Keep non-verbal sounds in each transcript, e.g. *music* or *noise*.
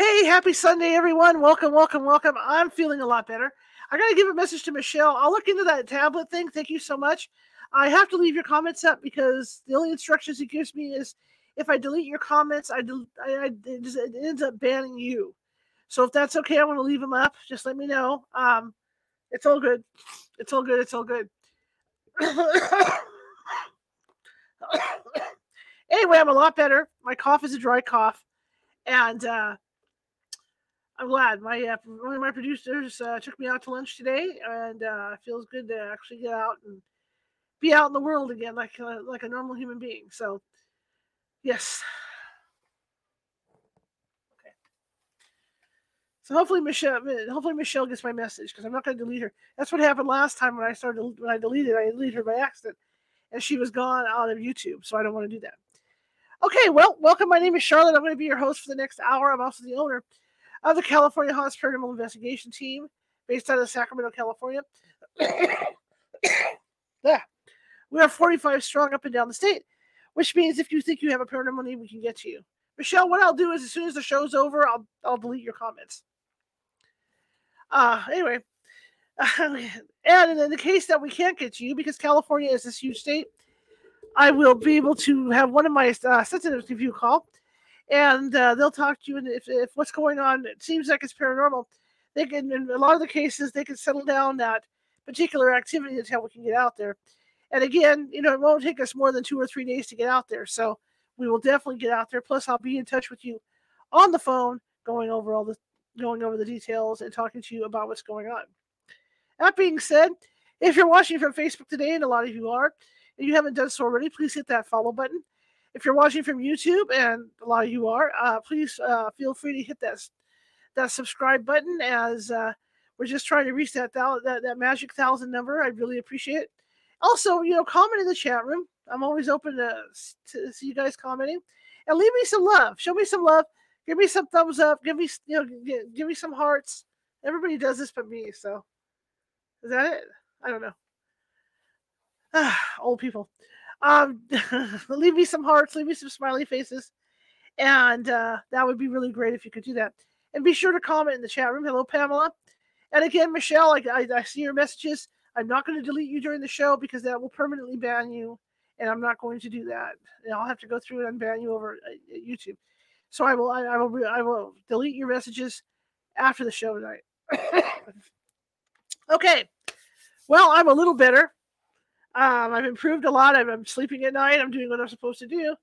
Hey, happy Sunday, everyone. Welcome, welcome, welcome. I'm feeling a lot better. I got to give a message to Michelle. I'll look into that tablet thing. Thank you so much. I have to leave your comments up because the only instructions it gives me is if I delete your comments, I, del- I, I it, just, it ends up banning you. So if that's okay, I want to leave them up. Just let me know. Um, it's all good. It's all good. It's all good. *coughs* anyway, I'm a lot better. My cough is a dry cough, and uh, I'm glad. My uh, one of my producers uh, took me out to lunch today, and uh, it feels good to actually get out and be out in the world again, like uh, like a normal human being. So, yes. Okay. So hopefully Michelle, hopefully Michelle gets my message because I'm not going to delete her. That's what happened last time when I started when I deleted. I deleted her by accident, and she was gone out of YouTube. So I don't want to do that. Okay, well, welcome. My name is Charlotte. I'm going to be your host for the next hour. I'm also the owner of the California Haunts Paranormal Investigation Team, based out of Sacramento, California. *coughs* yeah. We are 45 strong up and down the state, which means if you think you have a paranormal need, we can get to you. Michelle, what I'll do is as soon as the show's over, I'll I'll delete your comments. Uh anyway. *laughs* and in the case that we can't get to you, because California is this huge state, I will be able to have one of my uh, sensitives give you a call and uh, they'll talk to you. And if, if what's going on it seems like it's paranormal, they can. In a lot of the cases, they can settle down that particular activity until we can get out there. And again, you know, it won't take us more than two or three days to get out there. So we will definitely get out there. Plus, I'll be in touch with you on the phone, going over all the going over the details and talking to you about what's going on. That being said, if you're watching from Facebook today, and a lot of you are, and you haven't done so already, please hit that follow button. If you're watching from YouTube, and a lot of you are, uh, please uh, feel free to hit that that subscribe button as uh, we're just trying to reach that, that that magic thousand number. I'd really appreciate it. Also, you know, comment in the chat room. I'm always open to, to see you guys commenting, and leave me some love. Show me some love. Give me some thumbs up. Give me you know give, give me some hearts. Everybody does this but me. So is that it? I don't know. Ah, *sighs* old people. Um, *laughs* leave me some hearts, leave me some smiley faces, and uh, that would be really great if you could do that. And be sure to comment in the chat room. Hello, Pamela. And again, Michelle, I, I, I see your messages. I'm not going to delete you during the show because that will permanently ban you, and I'm not going to do that. And I'll have to go through and ban you over uh, YouTube. So I will I, I will I will delete your messages after the show tonight. *coughs* okay. Well, I'm a little better. Um, I've improved a lot. I'm, I'm, sleeping at night. I'm doing what I'm supposed to do,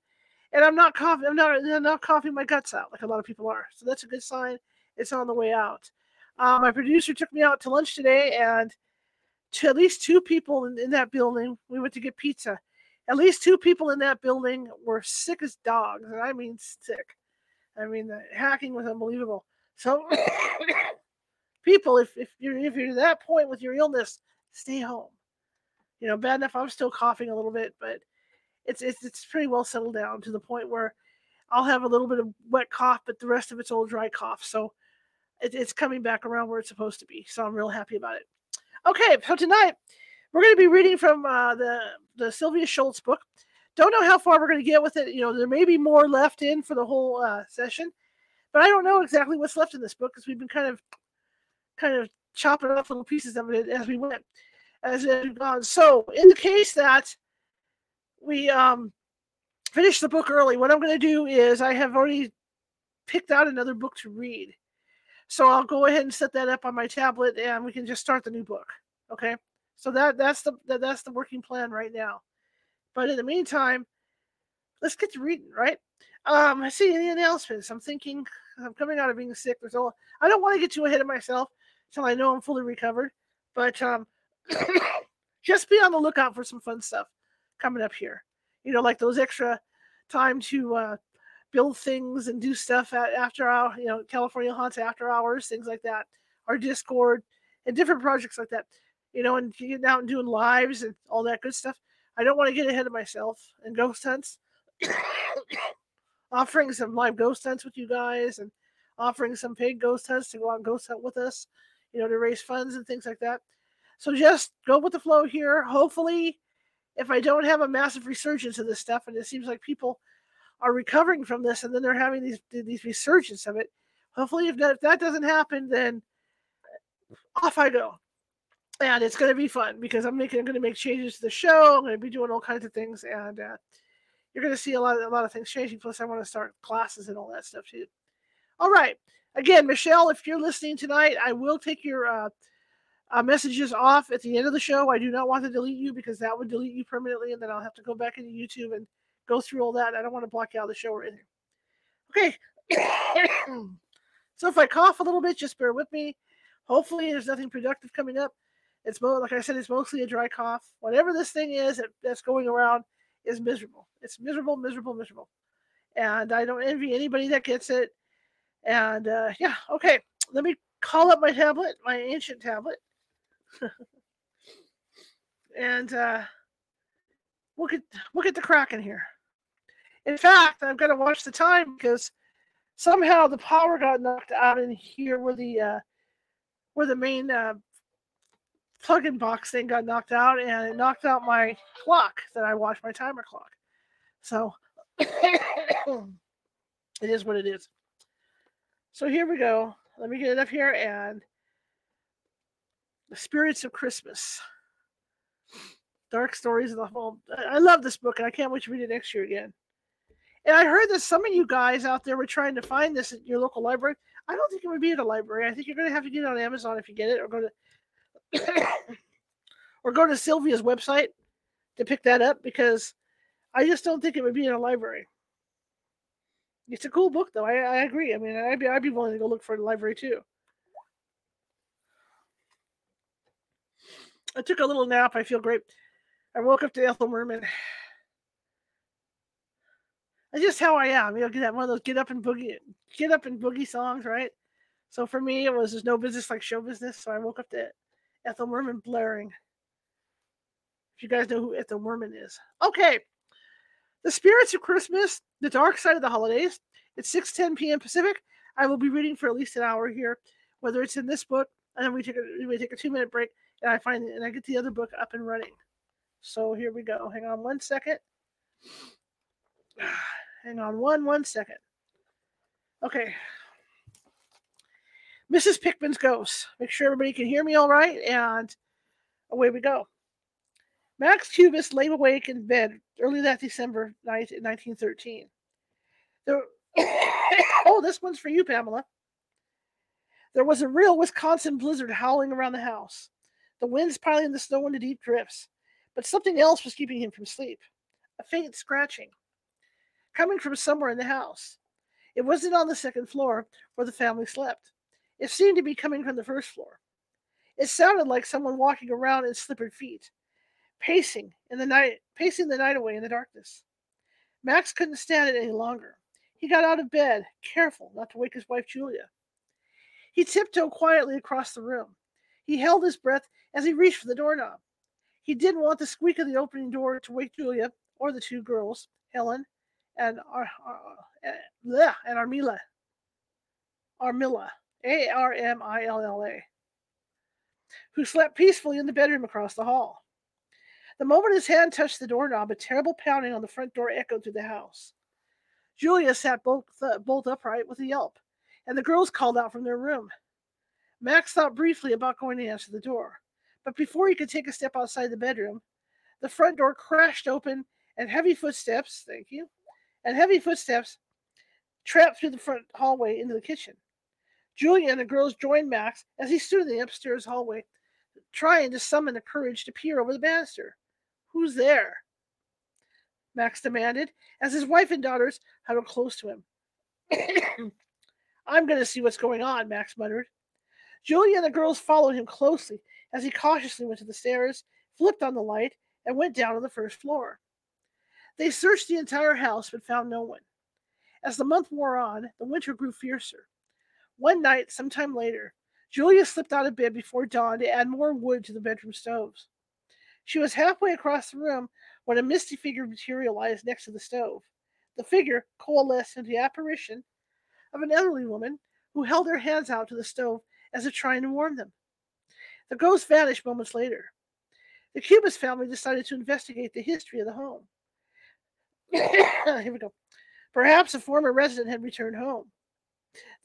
and I'm not coughing. I'm not. I'm not coughing my guts out like a lot of people are. So that's a good sign. It's on the way out. Um, my producer took me out to lunch today, and to at least two people in, in that building, we went to get pizza. At least two people in that building were sick as dogs, and I mean sick. I mean the hacking was unbelievable. So, *coughs* people, if if you're if you're to that point with your illness, stay home you know, bad enough I'm still coughing a little bit, but it's it's it's pretty well settled down to the point where I'll have a little bit of wet cough, but the rest of it's all dry cough. So it, it's coming back around where it's supposed to be. So I'm real happy about it. Okay, so tonight we're going to be reading from uh, the the Sylvia Shults book. Don't know how far we're going to get with it. You know, there may be more left in for the whole uh, session, but I don't know exactly what's left in this book because we've been kind of kind of chopping off little pieces of it as we went as it had gone. So, in the case that we um, finish the book early, what I'm going to do is I have already picked out another book to read. So I'll go ahead and set that up on my tablet, and we can just start the new book. Okay. So that that's the that, that's the working plan right now. But in the meantime, let's get to reading. Right. Um, I see any announcements. I'm thinking I'm coming out of being sick. There's all I don't want to get too ahead of myself until I know I'm fully recovered. But um, *laughs* just be on the lookout for some fun stuff coming up here. You know, like those extra time to uh, build things and do stuff at after our, you know, California Haunts after hours, things like that, our Discord and different projects like that. You know, and getting out and doing lives and all that good stuff. I don't want to get ahead of myself and ghost hunts. *coughs* offering some live ghost hunts with you guys and offering some paid ghost hunts to go out and ghost hunt with us, you know, to raise funds and things like that. So just go with the flow here. Hopefully, if I don't have a massive resurgence of this stuff, and it seems like people are recovering from this, and then they're having these these resurgence of it, hopefully, if that, if that doesn't happen, then off I go. And it's going to be fun because I'm making, I'm going to make changes to the show. I'm going to be doing all kinds of things, and uh, you're going to see a lot, of, a lot of things changing. Plus, I want to start classes and all that stuff too. All right, again, Michelle, if you're listening tonight, I will take your uh, uh, messages off at the end of the show. I do not want to delete you because that would delete you permanently, and then I'll have to go back into YouTube and go through all that. I don't want to block out the show or anything. Okay. *coughs* so if I cough a little bit, just bear with me. Hopefully, there's nothing productive coming up. It's mo- like I said, it's mostly a dry cough. Whatever this thing is that's going around is miserable. It's miserable, miserable, miserable. And I don't envy anybody that gets it. And uh, yeah, okay. Let me call up my tablet, my ancient tablet. And uh, we'll get we'll get the cracking here. In fact, I've got to watch the time because somehow the power got knocked out in here where the uh, where the main uh, plug-in box thing got knocked out, and it knocked out my clock that I watch my timer clock. So *coughs* it is what it is. So here we go. Let me get it up here and the Spirits of Christmas. Dark Stories of the Home. I love this book and I can't wait to read it next year again. And I heard that some of you guys out there were trying to find this at your local library. I don't think it would be at a library. I think you're going to have to get it on Amazon if you get it, or go to *coughs* or go to Sylvia's website to pick that up because I just don't think it would be in a library. It's a cool book, though. I, I agree. I mean, I'd be I'd be willing to go look for a library too. I took a little nap. I feel great. I woke up to Ethel Merman. That's just how I am. You know, get that one of those get up and boogie, get up and boogie songs, right? So for me, it was there's no business like show business. So I woke up to Ethel Merman blaring. If you guys know who Ethel Merman is, okay. The Spirits of Christmas, The Dark Side of the Holidays. It's 6:10 p.m. Pacific. I will be reading for at least an hour here, whether it's in this book, and then we take a we take a two minute break, and I find and I get the other book up and running. So here we go. Hang on one second. *sighs* Hang on one one second. Okay. Mrs. Pickman's Ghost. Make sure everybody can hear me all right, and away we go. Max Cubis lay awake in bed early that December night in 1913. There, *coughs* oh, this one's for you, Pamela. There was a real Wisconsin blizzard howling around the house. The winds piling the snow into deep drifts, but something else was keeping him from sleep a faint scratching coming from somewhere in the house. It wasn't on the second floor where the family slept. It seemed to be coming from the first floor. It sounded like someone walking around in slippered feet, pacing in the night, pacing the night away in the darkness. Max couldn't stand it any longer. He got out of bed, careful not to wake his wife Julia. He tiptoed quietly across the room. He held his breath as he reached for the doorknob. He didn't want the squeak of the opening door to wake Julia or the two girls, Helen and Ar, Ar, and Armilla. Armilla. A R M I L L A. Who slept peacefully in the bedroom across the hall. The moment his hand touched the doorknob, a terrible pounding on the front door echoed through the house. Julia sat uh, bolt upright with a yelp, and the girls called out from their room. Max thought briefly about going to answer the door, but before he could take a step outside the bedroom, the front door crashed open and heavy footsteps, thank you, and heavy footsteps tramped through the front hallway into the kitchen. Julia and the girls joined Max as he stood in the upstairs hallway, trying to summon the courage to peer over the banister. Who's there? Max demanded, as his wife and daughters huddled close to him. *coughs* I'm going to see what's going on, Max muttered. Julia and the girls followed him closely as he cautiously went to the stairs, flipped on the light, and went down to the first floor. They searched the entire house but found no one. As the month wore on, the winter grew fiercer. One night, sometime later, Julia slipped out of bed before dawn to add more wood to the bedroom stoves. She was halfway across the room when a misty figure materialized next to the stove. The figure coalesced into the apparition of an elderly woman who held her hands out to the stove as if trying to warm them. The ghost vanished moments later. The Cubis family decided to investigate the history of the home. *coughs* Here we go. Perhaps a former resident had returned home.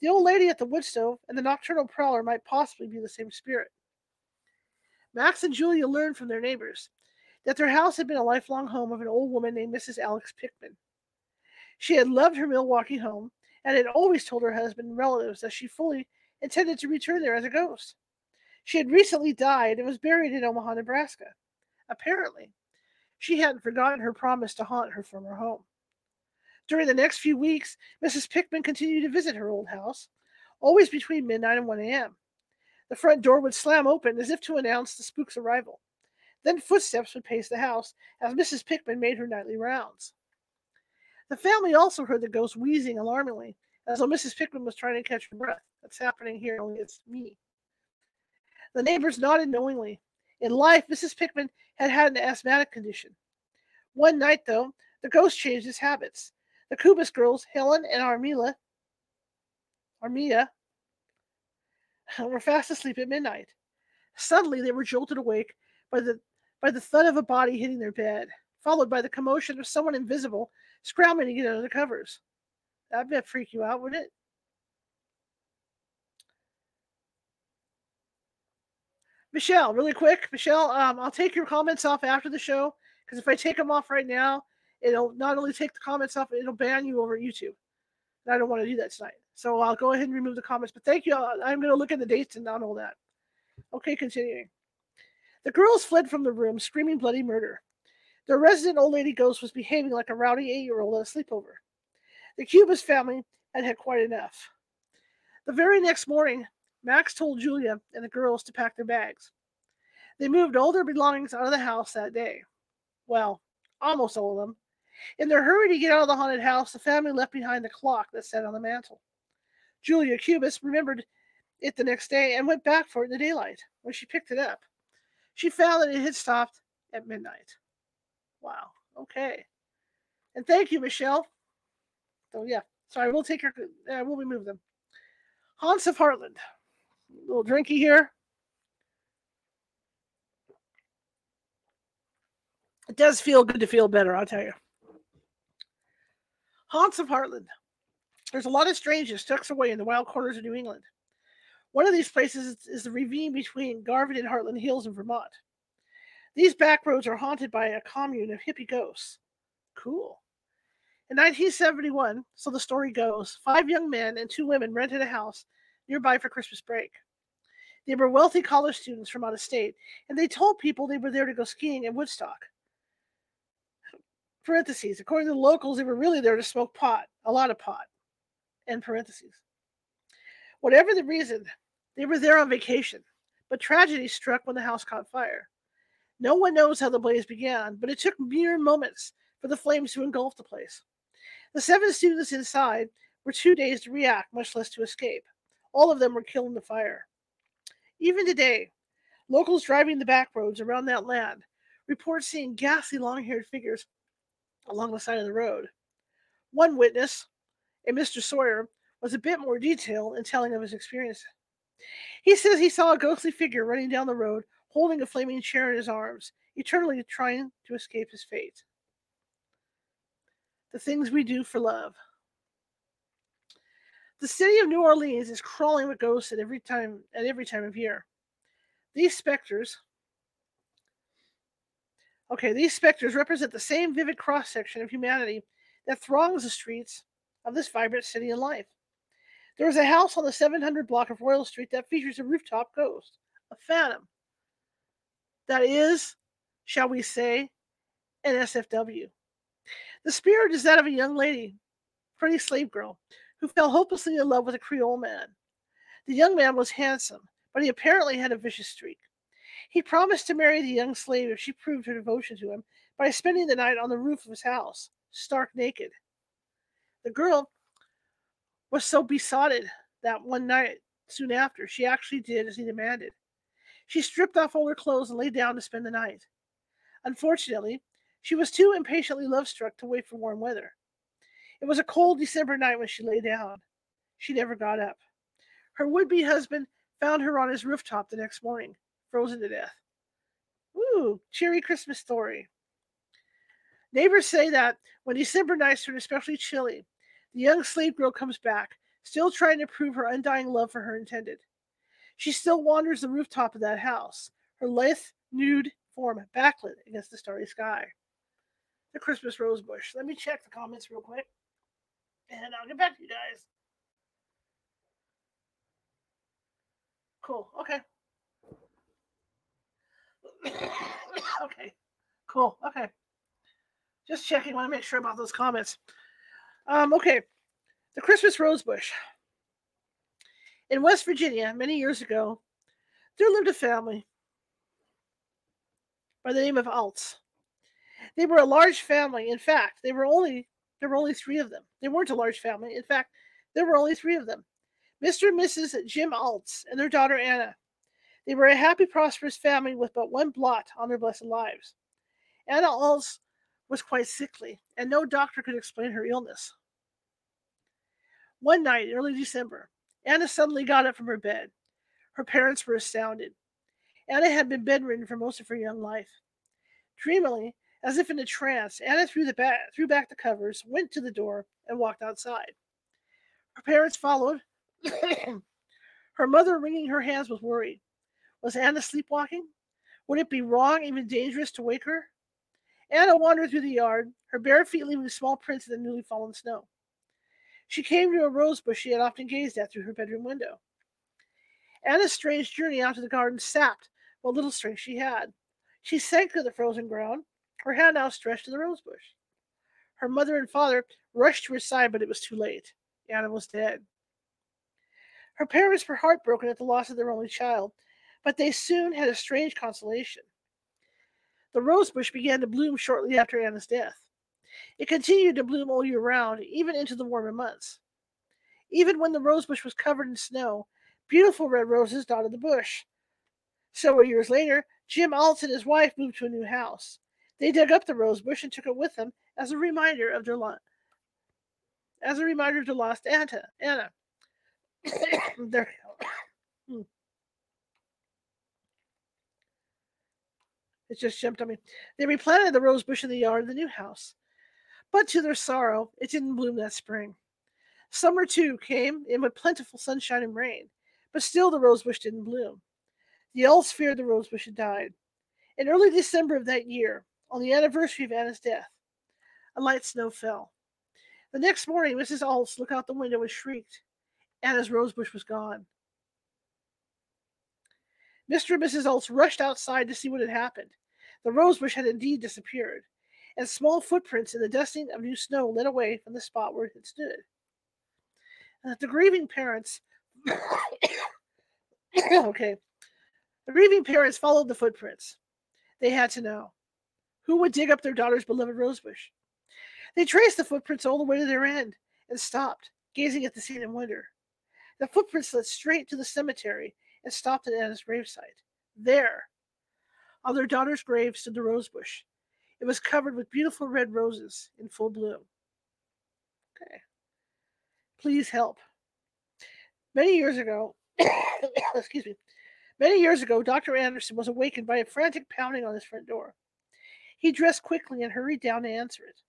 The old lady at the wood stove and the nocturnal prowler might possibly be the same spirit. Max and Julia learned from their neighbors that their house had been a lifelong home of an old woman named Mrs. Alex Pickman. She had loved her Milwaukee home and had always told her husband and relatives that she fully intended to return there as a ghost. She had recently died and was buried in Omaha, Nebraska. Apparently, she hadn't forgotten her promise to haunt her former home. During the next few weeks, Mrs. Pickman continued to visit her old house, always between midnight and 1 a.m. The front door would slam open as if to announce the spook's arrival. Then footsteps would pace the house as Mrs. Pickman made her nightly rounds. The family also heard the ghost wheezing alarmingly, as though Mrs. Pickman was trying to catch her breath. That's happening here, only it's me. The neighbors nodded knowingly. In life, Mrs. Pickman had had an asthmatic condition. One night, though, the ghost changed his habits. The Kubas girls, Helen and Armila, Armia, *sighs* were fast asleep at midnight. Suddenly, they were jolted awake by the by the thud of a body hitting their bed, followed by the commotion of someone invisible scrambling to get under the covers. That'd freak you out, wouldn't it? Michelle, really quick, Michelle, um, I'll take your comments off after the show because if I take them off right now, it'll not only take the comments off, it'll ban you over YouTube. And I don't want to do that tonight. So I'll go ahead and remove the comments. But thank you. I'm going to look at the dates and not all that. Okay, continuing. The girls fled from the room, screaming bloody murder. The resident old lady ghost was behaving like a rowdy eight year old at a sleepover. The Kubas family had had quite enough. The very next morning, Max told Julia and the girls to pack their bags. They moved all their belongings out of the house that day. Well, almost all of them. In their hurry to get out of the haunted house, the family left behind the clock that sat on the mantel. Julia Kubas remembered it the next day and went back for it in the daylight. When she picked it up, she found that it had stopped at midnight. Wow. Okay. And thank you, Michelle. So yeah. So I will take your. I will remove them. Haunts of Hartland. Little drinky here. It does feel good to feel better, I'll tell you. Haunts of Hartland. There's a lot of strangeness tucked away in the wild corners of New England. One of these places is the ravine between Garvin and Hartland Hills in Vermont. These back roads are haunted by a commune of hippie ghosts. Cool. In 1971, so the story goes, five young men and two women rented a house nearby for Christmas break. They were wealthy college students from out of state, and they told people they were there to go skiing in Woodstock. Parentheses. According to the locals, they were really there to smoke pot, a lot of pot. End parentheses. Whatever the reason, they were there on vacation, but tragedy struck when the house caught fire. No one knows how the blaze began, but it took mere moments for the flames to engulf the place. The seven students inside were too dazed to react, much less to escape. All of them were killed in the fire. Even today, locals driving the back roads around that land report seeing ghastly long haired figures along the side of the road. One witness, a Mr. Sawyer, was a bit more detailed in telling of his experience. He says he saw a ghostly figure running down the road holding a flaming chair in his arms, eternally trying to escape his fate. The things we do for love. The city of New Orleans is crawling with ghosts at every time at every time of year. These specters Okay, these specters represent the same vivid cross section of humanity that throngs the streets of this vibrant city in life. There is a house on the 700 block of Royal Street that features a rooftop ghost, a phantom, that is, shall we say, an SFW. The spirit is that of a young lady, pretty slave girl, who fell hopelessly in love with a Creole man. The young man was handsome, but he apparently had a vicious streak. He promised to marry the young slave if she proved her devotion to him by spending the night on the roof of his house, stark naked. The girl was so besotted that one night soon after, she actually did as he demanded. She stripped off all her clothes and lay down to spend the night. Unfortunately, she was too impatiently love struck to wait for warm weather. It was a cold December night when she lay down. She never got up. Her would be husband found her on his rooftop the next morning, frozen to death. Ooh, cheery Christmas story. Neighbors say that when December nights turn especially chilly, the young slave girl comes back, still trying to prove her undying love for her intended. She still wanders the rooftop of that house, her lithe, nude form backlit against the starry sky. The Christmas rose bush. Let me check the comments real quick, and I'll get back to you guys. Cool. Okay. *coughs* okay. Cool. Okay. Just checking. Want to make sure about those comments. Um. Okay. The Christmas rosebush. In West Virginia, many years ago, there lived a family by the name of Alts. They were a large family. In fact, they were only there were only three of them. They weren't a large family. In fact, there were only three of them. Mr. and Mrs. Jim Alts and their daughter Anna. They were a happy, prosperous family with but one blot on their blessed lives. Anna Alts was quite sickly, and no doctor could explain her illness. One night, in early December, Anna suddenly got up from her bed. Her parents were astounded. Anna had been bedridden for most of her young life. Dreamily, as if in a trance, Anna threw, the back, threw back the covers, went to the door, and walked outside. Her parents followed, *coughs* her mother wringing her hands with worry. Was Anna sleepwalking? Would it be wrong, even dangerous, to wake her? Anna wandered through the yard, her bare feet leaving small prints in the newly fallen snow. She came to a rose bush she had often gazed at through her bedroom window. Anna's strange journey out to the garden sapped what little strength she had. She sank to the frozen ground, her hand outstretched to the rose bush. Her mother and father rushed to her side, but it was too late. Anna was dead. Her parents were heartbroken at the loss of their only child, but they soon had a strange consolation. The rosebush began to bloom shortly after Anna's death. It continued to bloom all year round, even into the warmer months. Even when the rosebush was covered in snow, beautiful red roses dotted the bush. Several years later, Jim Alts and his wife moved to a new house. They dug up the rose bush and took it with them as a reminder of their lo- as a reminder of their lost Anna. Anna. *coughs* there *coughs* hmm. It just jumped on me. They replanted the rose bush in the yard of the new house. But to their sorrow, it didn't bloom that spring. Summer, too, came in with plentiful sunshine and rain, but still the rosebush didn't bloom. The elves feared the rosebush had died. In early December of that year, on the anniversary of Anna's death, a light snow fell. The next morning, Mrs. Alts looked out the window and shrieked. Anna's rosebush was gone. Mr. and Mrs. Alts rushed outside to see what had happened. The rosebush had indeed disappeared and small footprints in the dusting of new snow led away from the spot where it had stood. The grieving parents, *coughs* *coughs* okay, the grieving parents followed the footprints. They had to know who would dig up their daughter's beloved rosebush. They traced the footprints all the way to their end and stopped, gazing at the scene in wonder. The footprints led straight to the cemetery and stopped at Anna's gravesite. There, on their daughter's grave, stood the rosebush, it was covered with beautiful red roses in full bloom. Okay. Please help. Many years ago, *coughs* excuse me, many years ago, Dr. Anderson was awakened by a frantic pounding on his front door. He dressed quickly and hurried down to answer it.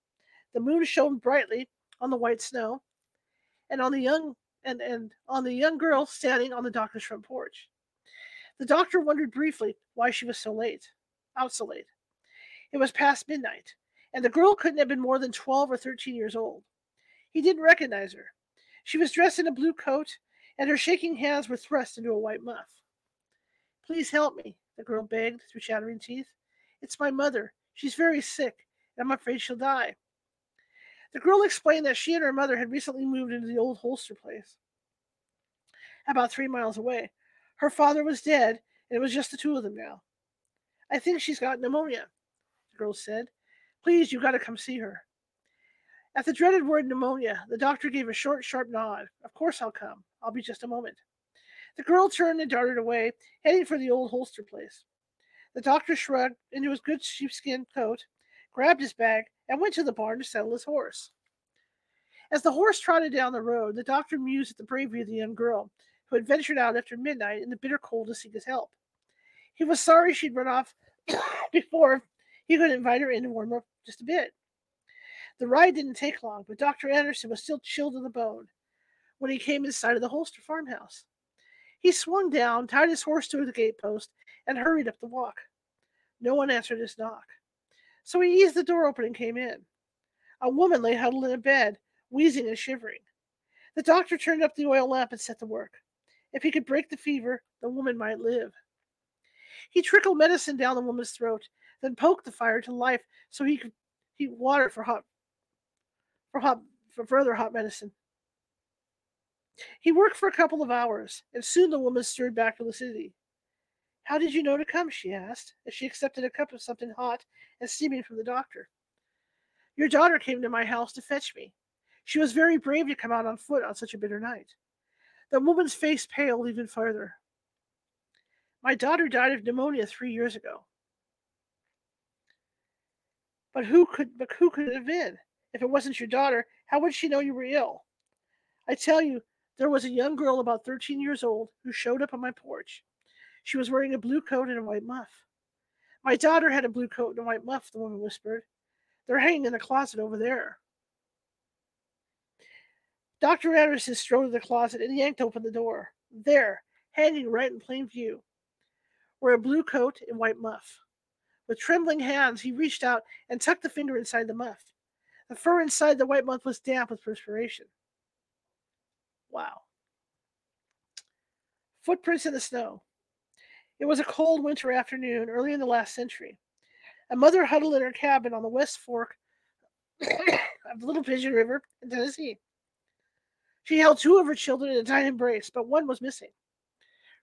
The moon shone brightly on the white snow and on the young and, and on the young girl standing on the doctor's front porch. The doctor wondered briefly why she was so late, out so late. It was past midnight, and the girl couldn't have been more than 12 or 13 years old. He didn't recognize her. She was dressed in a blue coat, and her shaking hands were thrust into a white muff. Please help me, the girl begged through chattering teeth. It's my mother. She's very sick, and I'm afraid she'll die. The girl explained that she and her mother had recently moved into the old holster place, about three miles away. Her father was dead, and it was just the two of them now. I think she's got pneumonia the girl said. Please, you've got to come see her. At the dreaded word pneumonia, the doctor gave a short, sharp nod. Of course I'll come. I'll be just a moment. The girl turned and darted away, heading for the old holster place. The doctor shrugged into his good sheepskin coat, grabbed his bag, and went to the barn to saddle his horse. As the horse trotted down the road, the doctor mused at the bravery of the young girl, who had ventured out after midnight in the bitter cold to seek his help. He was sorry she'd run off *coughs* before he could invite her in and warm up just a bit. The ride didn't take long, but Dr. Anderson was still chilled to the bone. when he came in sight of the Holster farmhouse. He swung down, tied his horse to the gatepost, and hurried up the walk. No one answered his knock. So he eased the door open and came in. A woman lay huddled in a bed, wheezing and shivering. The doctor turned up the oil lamp and set to work. If he could break the fever, the woman might live. He trickled medicine down the woman's throat, then poked the fire to life so he could heat water for hot for hot for further hot medicine. He worked for a couple of hours, and soon the woman stirred back to lucidity. How did you know to come? she asked, as she accepted a cup of something hot and steaming from the doctor. Your daughter came to my house to fetch me. She was very brave to come out on foot on such a bitter night. The woman's face paled even further. My daughter died of pneumonia three years ago. But who could but who could it have been? If it wasn't your daughter, how would she know you were ill? I tell you, there was a young girl about thirteen years old who showed up on my porch. She was wearing a blue coat and a white muff. My daughter had a blue coat and a white muff, the woman whispered. They're hanging in the closet over there. Dr. Anderson strode to the closet and yanked open the door. There, hanging right in plain view, were a blue coat and white muff. With trembling hands, he reached out and tucked the finger inside the muff. The fur inside the white muff was damp with perspiration. Wow. Footprints in the snow. It was a cold winter afternoon early in the last century. A mother huddled in her cabin on the west fork *coughs* of the Little Pigeon River in Tennessee. She held two of her children in a tight embrace, but one was missing.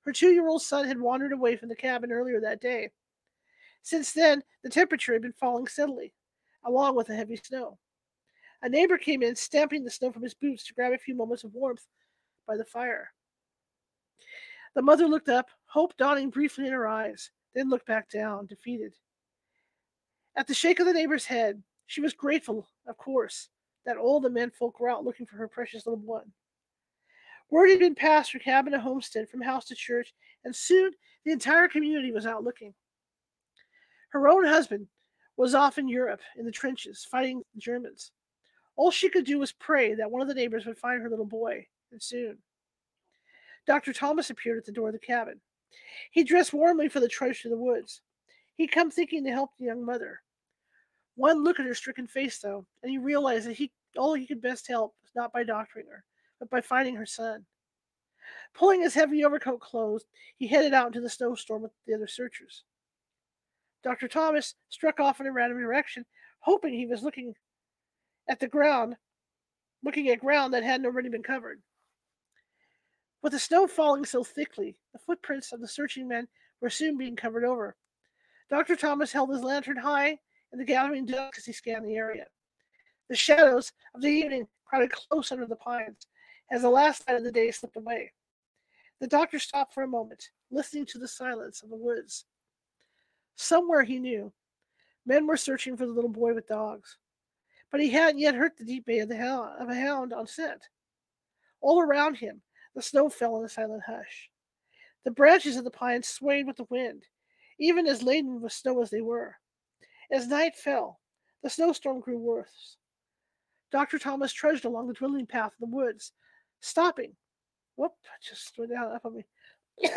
Her two year old son had wandered away from the cabin earlier that day. Since then, the temperature had been falling steadily, along with the heavy snow. A neighbor came in, stamping the snow from his boots to grab a few moments of warmth by the fire. The mother looked up, hope dawning briefly in her eyes, then looked back down, defeated. At the shake of the neighbor's head, she was grateful, of course, that all the men folk were out looking for her precious little one. Word had been passed from cabin to homestead, from house to church, and soon the entire community was out looking. Her own husband was off in Europe in the trenches fighting the Germans. All she could do was pray that one of the neighbors would find her little boy, and soon. Dr. Thomas appeared at the door of the cabin. He dressed warmly for the trudge to the woods. He'd come thinking to help the young mother. One look at her stricken face, though, and he realized that he all he could best help was not by doctoring her, but by finding her son. Pulling his heavy overcoat closed, he headed out into the snowstorm with the other searchers. Dr. Thomas struck off in a random direction, hoping he was looking at the ground, looking at ground that hadn't already been covered. With the snow falling so thickly, the footprints of the searching men were soon being covered over. Dr. Thomas held his lantern high in the gathering dusk as he scanned the area. The shadows of the evening crowded close under the pines as the last light of the day slipped away. The doctor stopped for a moment, listening to the silence of the woods. Somewhere he knew men were searching for the little boy with dogs, but he hadn't yet heard the deep bay of, the hound, of a hound on scent. All around him, the snow fell in a silent hush. The branches of the pines swayed with the wind, even as laden with snow as they were. As night fell, the snowstorm grew worse. Dr. Thomas trudged along the dwindling path in the woods, stopping. Whoop, just went down up on me. *coughs*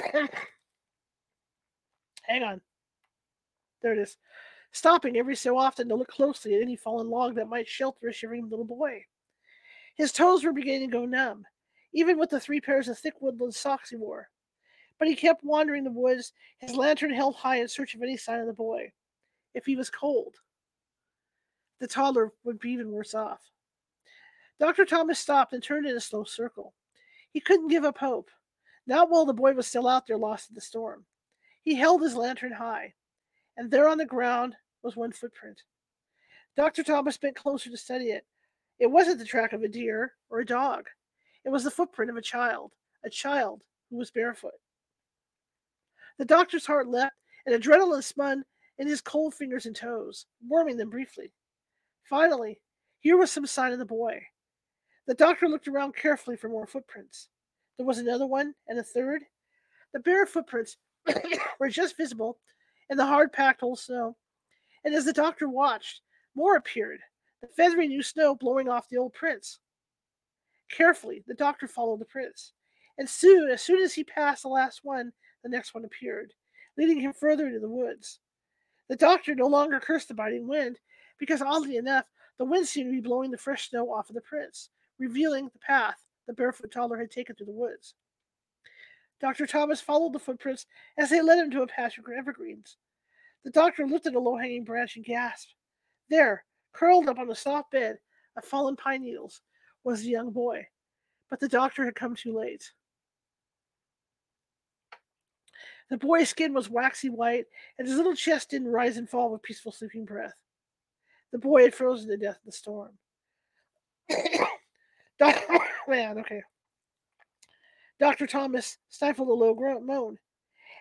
Hang on. There it is. Stopping every so often to look closely at any fallen log that might shelter a shivering little boy. His toes were beginning to go numb, even with the three pairs of thick woodland socks he wore. But he kept wandering the woods, his lantern held high in search of any sign of the boy if he was cold. The toddler would be even worse off. Dr. Thomas stopped and turned in a slow circle. He couldn't give up hope, not while the boy was still out there lost in the storm. He held his lantern high, and there on the ground was one footprint. Dr. Thomas bent closer to study it. It wasn't the track of a deer or a dog. It was the footprint of a child, a child who was barefoot. The doctor's heart leapt, and adrenaline spun in his cold fingers and toes, warming them briefly. Finally, here was some sign of the boy. The doctor looked around carefully for more footprints. There was another one and a third. The bare footprints *coughs* were just visible in the hard packed old snow. And as the doctor watched, more appeared, the feathery new snow blowing off the old prints. Carefully, the doctor followed the prince, and soon, as soon as he passed the last one, the next one appeared, leading him further into the woods. The doctor no longer cursed the biting wind, because oddly enough, the wind seemed to be blowing the fresh snow off of the prince, revealing the path the barefoot toddler had taken through the woods. Dr. Thomas followed the footprints as they led him to a patch of evergreens. The doctor lifted a low hanging branch and gasped. There, curled up on the soft bed of fallen pine needles, was a young boy. But the doctor had come too late. The boy's skin was waxy white, and his little chest didn't rise and fall with peaceful sleeping breath. The boy had frozen to death in the storm. *coughs* *coughs* Man, okay. Dr. Thomas stifled a low groan, moan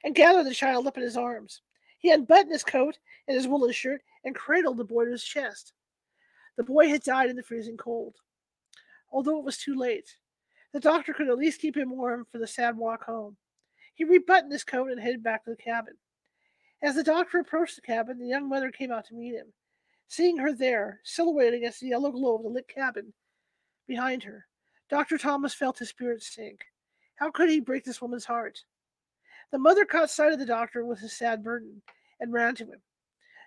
and gathered the child up in his arms. He unbuttoned his coat and his woolen shirt and cradled the boy to his chest. The boy had died in the freezing cold. Although it was too late, the doctor could at least keep him warm for the sad walk home. He rebuttoned his coat and headed back to the cabin. As the doctor approached the cabin, the young mother came out to meet him. Seeing her there, silhouetted against the yellow glow of the lit cabin behind her, Dr. Thomas felt his spirits sink. How could he break this woman's heart? The mother caught sight of the doctor with his sad burden and ran to him.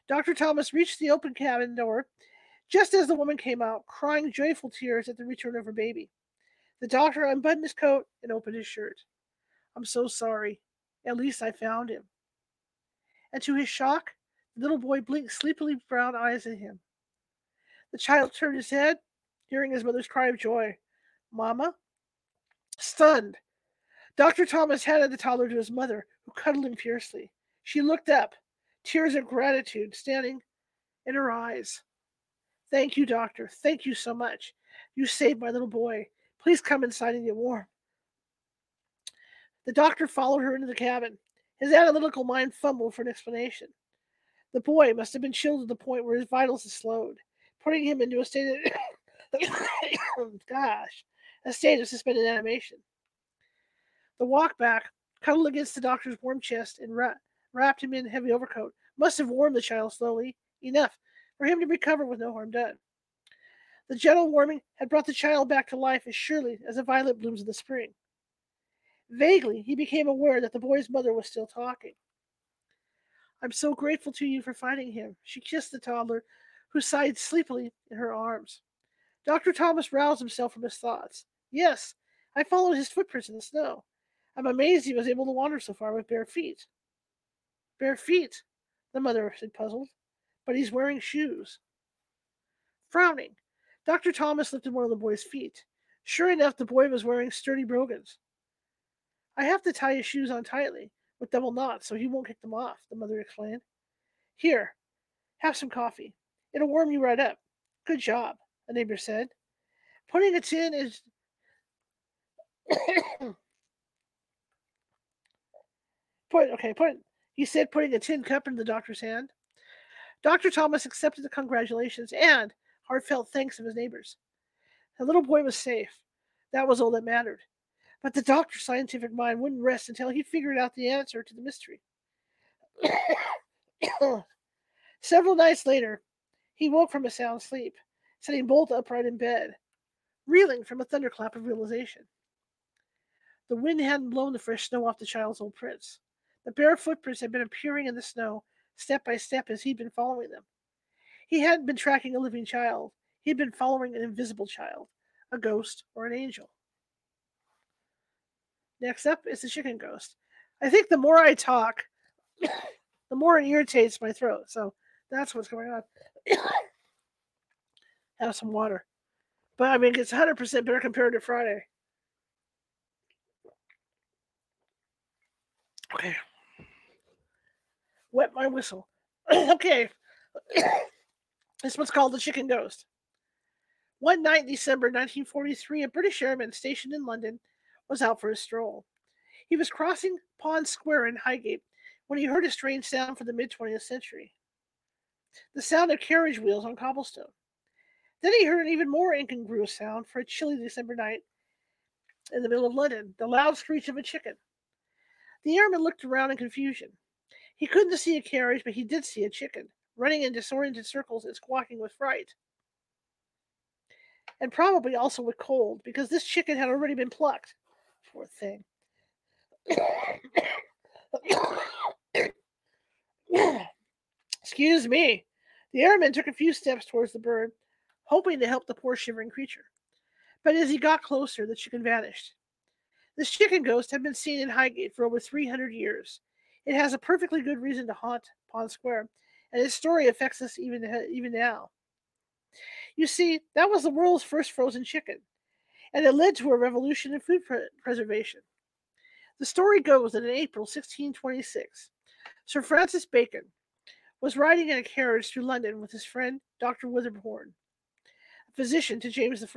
Dr. Thomas reached the open cabin door just as the woman came out, crying joyful tears at the return of her baby. The doctor unbuttoned his coat and opened his shirt. I'm so sorry. At least I found him. And to his shock, the little boy blinked sleepily brown eyes at him. The child turned his head, hearing his mother's cry of joy. Mama? Stunned, Dr. Thomas handed the toddler to his mother, who cuddled him fiercely. She looked up, tears of gratitude standing in her eyes. Thank you, doctor. Thank you so much. You saved my little boy. Please come inside and get warm. The doctor followed her into the cabin. His analytical mind fumbled for an explanation. The boy must have been chilled to the point where his vitals had slowed, putting him into a state of *coughs* gosh, a state of suspended animation. The walk back, cuddled against the doctor's warm chest, and ra- wrapped him in a heavy overcoat, must have warmed the child slowly enough for him to recover with no harm done. The gentle warming had brought the child back to life as surely as a violet blooms in the spring. Vaguely, he became aware that the boy's mother was still talking. I'm so grateful to you for finding him. She kissed the toddler, who sighed sleepily in her arms. Dr. Thomas roused himself from his thoughts. Yes, I followed his footprints in the snow. I'm amazed he was able to wander so far with bare feet. Bare feet, the mother said, puzzled. But he's wearing shoes. Frowning, Dr. Thomas lifted one of the boy's feet. Sure enough, the boy was wearing sturdy brogans. I have to tie his shoes on tightly with double knots so he won't kick them off, the mother explained. Here, have some coffee. It'll warm you right up. Good job, a neighbor said. Putting a tin is *coughs* Put okay, put he said, putting a tin cup in the doctor's hand. Dr. Thomas accepted the congratulations and heartfelt thanks of his neighbors. The little boy was safe. That was all that mattered. But the doctor's scientific mind wouldn't rest until he figured out the answer to the mystery. *coughs* Several nights later, he woke from a sound sleep, sitting bolt upright in bed, reeling from a thunderclap of realization. The wind hadn't blown the fresh snow off the child's old prints. The bare footprints had been appearing in the snow step by step as he'd been following them. He hadn't been tracking a living child, he'd been following an invisible child, a ghost or an angel. Next up is the chicken ghost. I think the more I talk, *coughs* the more it irritates my throat. So that's what's going on. *coughs* Have some water. But I mean, it's 100% better compared to Friday. Okay wet my whistle. *coughs* okay. *coughs* this one's called The Chicken Ghost. One night in December 1943, a British airman stationed in London was out for a stroll. He was crossing Pond Square in Highgate when he heard a strange sound from the mid 20th century the sound of carriage wheels on cobblestone. Then he heard an even more incongruous sound for a chilly December night in the middle of London the loud screech of a chicken. The airman looked around in confusion. He couldn't see a carriage, but he did see a chicken, running in disoriented circles and squawking with fright. and probably also with cold because this chicken had already been plucked. Poor thing. *coughs* Excuse me. The airman took a few steps towards the bird, hoping to help the poor shivering creature. But as he got closer, the chicken vanished. This chicken ghost had been seen in Highgate for over 300 years. It has a perfectly good reason to haunt Pond Square, and its story affects us even, even now. You see, that was the world's first frozen chicken, and it led to a revolution in food pre- preservation. The story goes that in April 1626, Sir Francis Bacon was riding in a carriage through London with his friend Dr. Witherbourne, a physician to James I.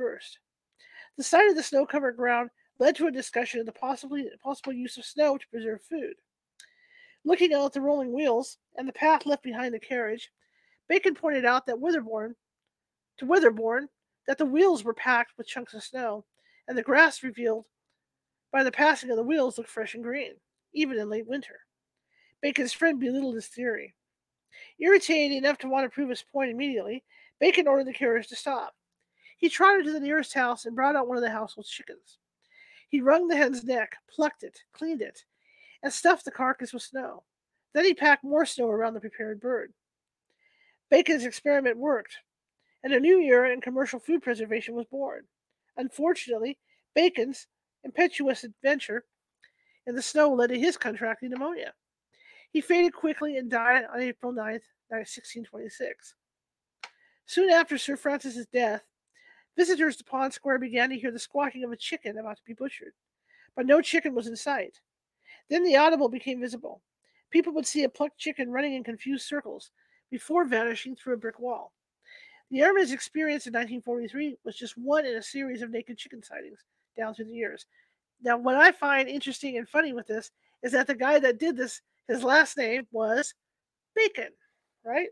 The sight of the snow covered ground led to a discussion of the possibly, possible use of snow to preserve food. Looking out at the rolling wheels and the path left behind the carriage, Bacon pointed out that Witherbourne, to Witherbourne that the wheels were packed with chunks of snow, and the grass revealed by the passing of the wheels looked fresh and green, even in late winter. Bacon's friend belittled his theory. Irritated enough to want to prove his point immediately, Bacon ordered the carriage to stop. He trotted to the nearest house and brought out one of the household chickens. He wrung the hen's neck, plucked it, cleaned it, and stuffed the carcass with snow. Then he packed more snow around the prepared bird. Bacon's experiment worked, and a new era in commercial food preservation was born. Unfortunately, Bacon's impetuous adventure in the snow led to his contracting pneumonia. He faded quickly and died on April 9, 1626. Soon after Sir Francis's death, visitors to Pond Square began to hear the squawking of a chicken about to be butchered, but no chicken was in sight. Then the audible became visible. People would see a plucked chicken running in confused circles before vanishing through a brick wall. The airman's experience in 1943 was just one in a series of naked chicken sightings down through the years. Now, what I find interesting and funny with this is that the guy that did this his last name was Bacon, right?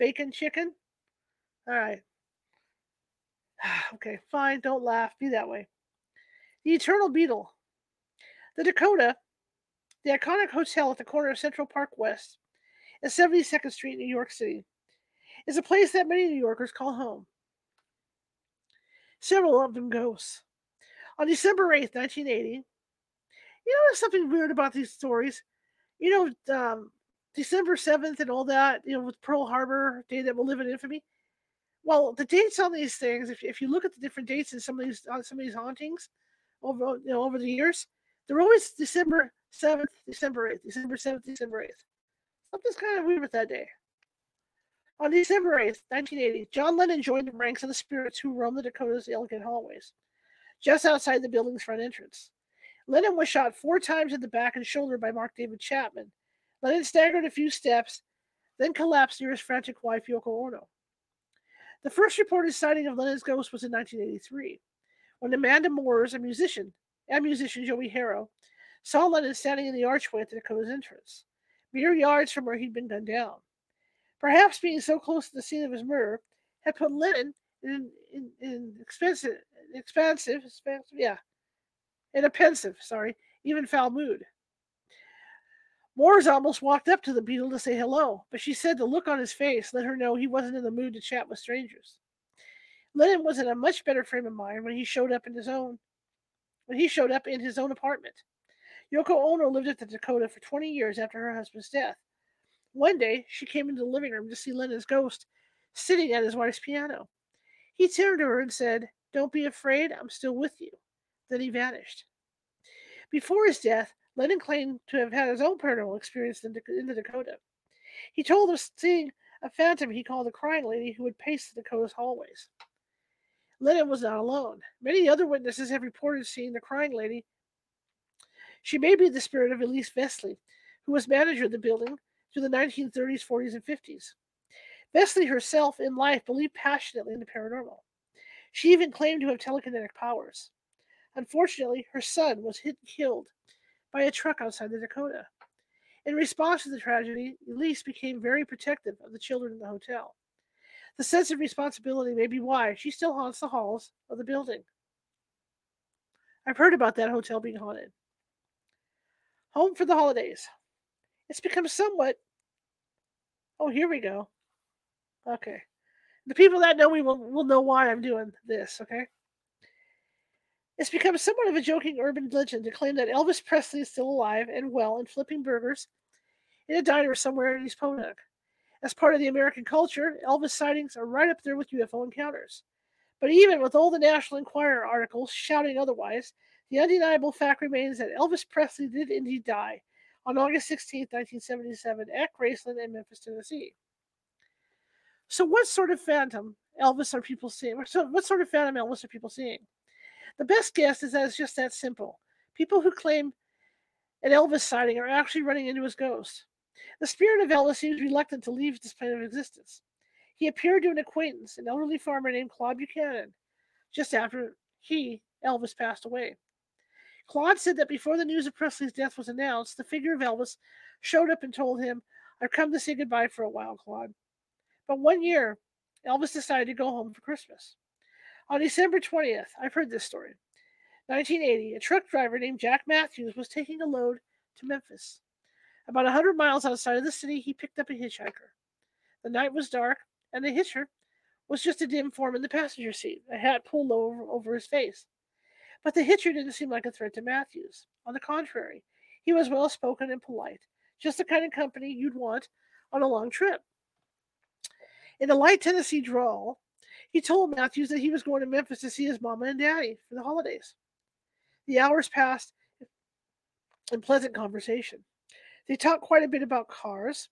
Bacon chicken. All right. *sighs* okay, fine. Don't laugh. Be that way. The Eternal Beatle. The Dakota, the iconic hotel at the corner of Central Park West and 72nd Street, in New York City, is a place that many New Yorkers call home. Several of them ghosts. On December 8th, 1980, you know, there's something weird about these stories you know, um, December 7th and all that, you know, with Pearl Harbor, day that will live in infamy. Well, the dates on these things, if, if you look at the different dates in some of these on some of these hauntings over you know over the years, they're always December 7th, December 8th, December 7th, December 8th. Something's kind of weird with that day. On December 8th, 1980, John Lennon joined the ranks of the spirits who roam the Dakota's elegant hallways, just outside the building's front entrance. Lennon was shot four times in the back and shoulder by Mark David Chapman. Lennon staggered a few steps, then collapsed near his frantic wife, Yoko Ono. The first reported sighting of Lennon's ghost was in 1983, when Amanda Moores, a musician, and musician Joey Harrow, saw is standing in the archway at the Dakota's entrance, mere yards from where he'd been gunned down. Perhaps being so close to the scene of his murder had put Lennon in, in, in expensive, expansive, expansive, yeah, in a pensive, sorry, even foul mood. Moores almost walked up to the Beatle to say hello, but she said the look on his face let her know he wasn't in the mood to chat with strangers. Lennon was in a much better frame of mind when he showed up in his own when he showed up in his own apartment. Yoko Ono lived at the Dakota for 20 years after her husband's death. One day, she came into the living room to see Lennon's ghost sitting at his wife's piano. He turned to her and said, Don't be afraid, I'm still with you. Then he vanished. Before his death, Lennon claimed to have had his own paranormal experience in, the Dakota. He told of seeing a phantom he called the crying lady who would pace the Dakota's hallways. Lennon was not alone. Many other witnesses have reported seeing the crying lady. She may be the spirit of Elise Vesely, who was manager of the building through the 1930s, 40s, and 50s. Vesely herself in life believed passionately in the paranormal. She even claimed to have telekinetic powers. Unfortunately, her son was hit and killed by a truck outside the Dakota. In response to the tragedy, Elise became very protective of the children in the hotel. The sense of responsibility may be why she still haunts the halls of the building. I've heard about that hotel being haunted. Home for the holidays. It's become somewhat. Oh, here we go. Okay. The people that know me will, will know why I'm doing this, okay? It's become somewhat of a joking urban legend to claim that Elvis Presley is still alive and well and flipping burgers in a diner somewhere in East Podunk. As part of the American culture, Elvis sightings are right up there with UFO encounters. But even with all the National Enquirer articles shouting otherwise, the undeniable fact remains that Elvis Presley did indeed die on August 16, 1977, at Graceland in Memphis, Tennessee. So, what sort of phantom Elvis are people seeing? What sort of phantom Elvis are people seeing? The best guess is that it's just that simple. People who claim an Elvis sighting are actually running into his ghost. The spirit of Elvis seems reluctant to leave this plane of existence. He appeared to an acquaintance, an elderly farmer named Claude Buchanan, just after he, Elvis, passed away. Claude said that before the news of Presley's death was announced, the figure of Elvis showed up and told him, I've come to say goodbye for a while, Claude. But one year, Elvis decided to go home for Christmas. On December 20th, I've heard this story. 1980, a truck driver named Jack Matthews was taking a load to Memphis. About a 100 miles outside of the city, he picked up a hitchhiker. The night was dark, and the hitcher was just a dim form in the passenger seat, a hat pulled over, over his face. But the hitcher didn't seem like a threat to Matthews. On the contrary, he was well spoken and polite, just the kind of company you'd want on a long trip. In a light Tennessee drawl, he told Matthews that he was going to Memphis to see his mama and daddy for the holidays. The hours passed in pleasant conversation. They talked quite a bit about cars,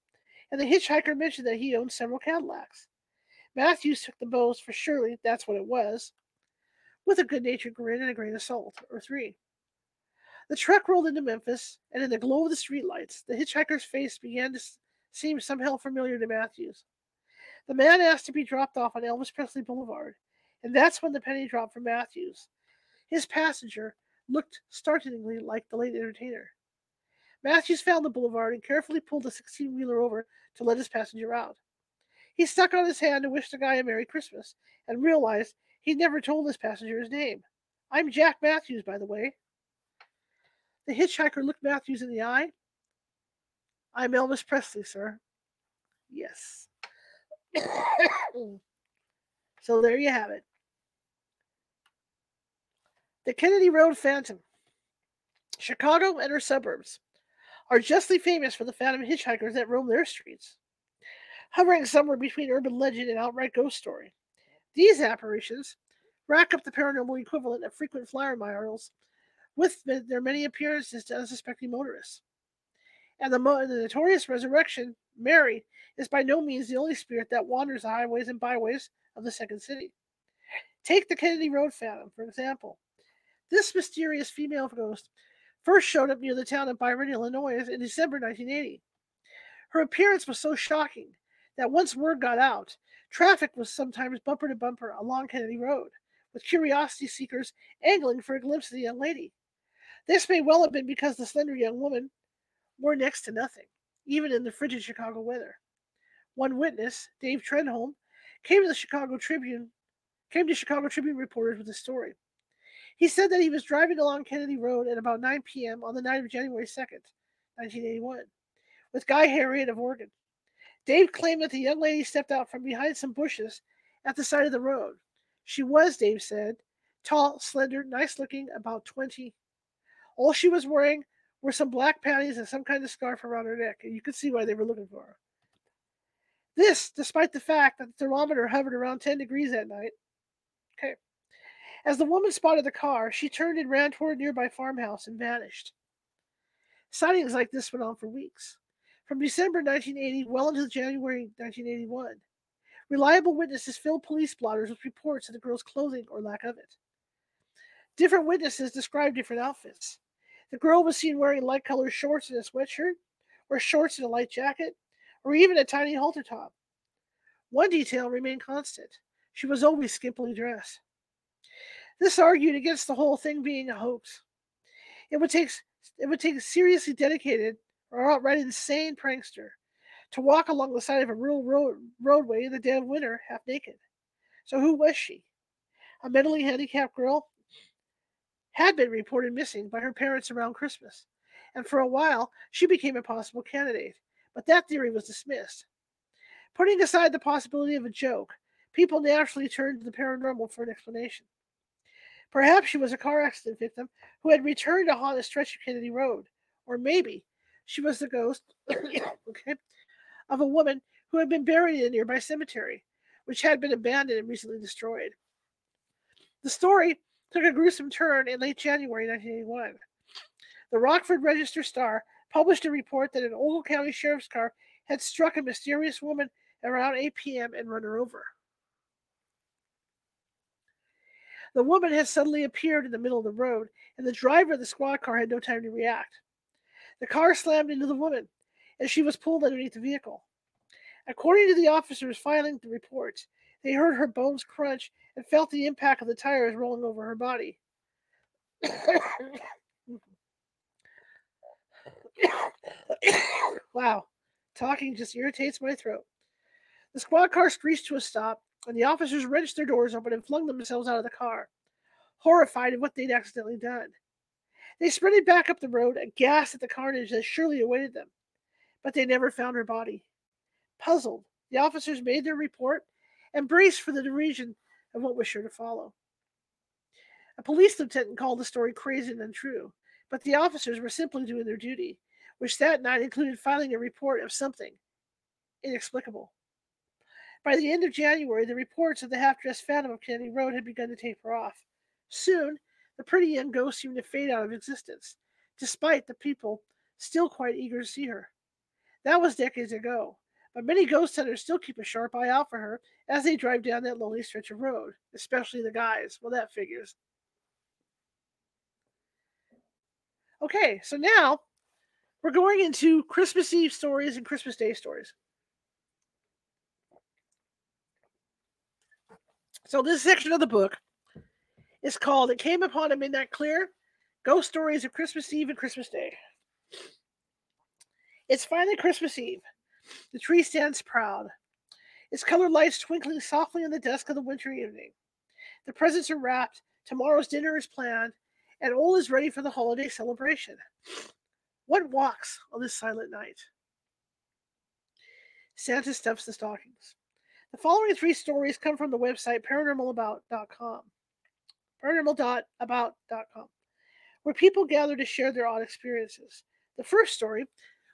and the hitchhiker mentioned that he owned several Cadillacs. Matthews took the boast for surely that's what it was, with a good natured grin and a grain of salt, or three. The truck rolled into Memphis, and in the glow of the streetlights, the hitchhiker's face began to seem somehow familiar to Matthews. The man asked to be dropped off on Elvis Presley Boulevard, and that's when the penny dropped for Matthews. His passenger looked startlingly like the late entertainer. Matthews found the boulevard and carefully pulled the 16 wheeler over to let his passenger out. He stuck out his hand to wish the guy a Merry Christmas and realized he'd never told his passenger his name. I'm Jack Matthews, by the way. The hitchhiker looked Matthews in the eye. I'm Elvis Presley, sir. Yes. *coughs* so there you have it. The Kennedy Road Phantom. Chicago and her suburbs are justly famous for the phantom hitchhikers that roam their streets, hovering somewhere between urban legend and outright ghost story. These apparitions rack up the paranormal equivalent of frequent flyer miles with their many appearances to unsuspecting motorists. And the, the notorious resurrection, Mary, is by no means the only spirit that wanders the highways and byways of the second city. Take the Kennedy Road Phantom, for example. This mysterious female ghost first showed up near the town of Byron, Illinois in December 1980. Her appearance was so shocking that once word got out, traffic was sometimes bumper to bumper along Kennedy Road, with curiosity seekers angling for a glimpse of the young lady. This may well have been because the slender young woman wore next to nothing, even in the frigid Chicago weather. One witness, Dave Trenholm, came to the Chicago Tribune, came to Chicago Tribune reporters with a story. He said that he was driving along Kennedy Road at about 9 p.m. on the night of January 2nd, 1981, with Guy Harriet of Oregon. Dave claimed that the young lady stepped out from behind some bushes at the side of the road. She was, Dave said, tall, slender, nice looking, about 20. All she was wearing were some black panties and some kind of scarf around her neck, and you could see why they were looking for her. This, despite the fact that the thermometer hovered around 10 degrees that night. Okay. As the woman spotted the car, she turned and ran toward a nearby farmhouse and vanished. Sightings like this went on for weeks, from December 1980 well into January 1981. Reliable witnesses filled police blotters with reports of the girl's clothing or lack of it. Different witnesses described different outfits. The girl was seen wearing light colored shorts and a sweatshirt, or shorts and a light jacket, or even a tiny halter top. One detail remained constant she was always skimpily dressed. This argued against the whole thing being a hoax. It would take it would take seriously dedicated or outright insane prankster to walk along the side of a rural road, roadway in the dead of winter half naked. So who was she? A mentally handicapped girl had been reported missing by her parents around Christmas, and for a while she became a possible candidate, but that theory was dismissed. Putting aside the possibility of a joke, people naturally turned to the paranormal for an explanation. Perhaps she was a car accident victim who had returned to haunt a stretch of Kennedy Road. Or maybe she was the ghost *coughs* okay, of a woman who had been buried in a nearby cemetery, which had been abandoned and recently destroyed. The story took a gruesome turn in late January 1981. The Rockford Register Star published a report that an Ogle County Sheriff's car had struck a mysterious woman around 8 p.m. and run her over. The woman had suddenly appeared in the middle of the road, and the driver of the squad car had no time to react. The car slammed into the woman, and she was pulled underneath the vehicle. According to the officers filing the report, they heard her bones crunch and felt the impact of the tires rolling over her body. wow, talking just irritates my throat. The squad car screeched to a stop, and the officers wrenched their doors open and flung themselves out of the car, horrified at what they'd accidentally done. They sprinted back up the road, aghast at the carnage that surely awaited them, but they never found her body. Puzzled, the officers made their report and braced for the derision of what was sure to follow. A police lieutenant called the story crazy and untrue, but the officers were simply doing their duty, which that night included filing a report of something inexplicable. By the end of January, the reports of the half dressed phantom of Kennedy Road had begun to taper off. Soon, the pretty young ghost seemed to fade out of existence, despite the people still quite eager to see her. That was decades ago, but many ghost hunters still keep a sharp eye out for her as they drive down that lonely stretch of road, especially the guys. Well, that figures. Okay, so now we're going into Christmas Eve stories and Christmas Day stories. So this section of the book is called It Came Upon a Midnight Clear Ghost Stories of Christmas Eve and Christmas Day. It's finally Christmas Eve. The tree stands proud, its colored lights twinkling softly in the dusk of the wintry evening. The presents are wrapped, tomorrow's dinner is planned, and all is ready for the holiday celebration. What walks on this silent night? Santa stuffs the stockings. The following three stories come from the website paranormalabout.com. Paranormal.about.com, where people gather to share their odd experiences. The first story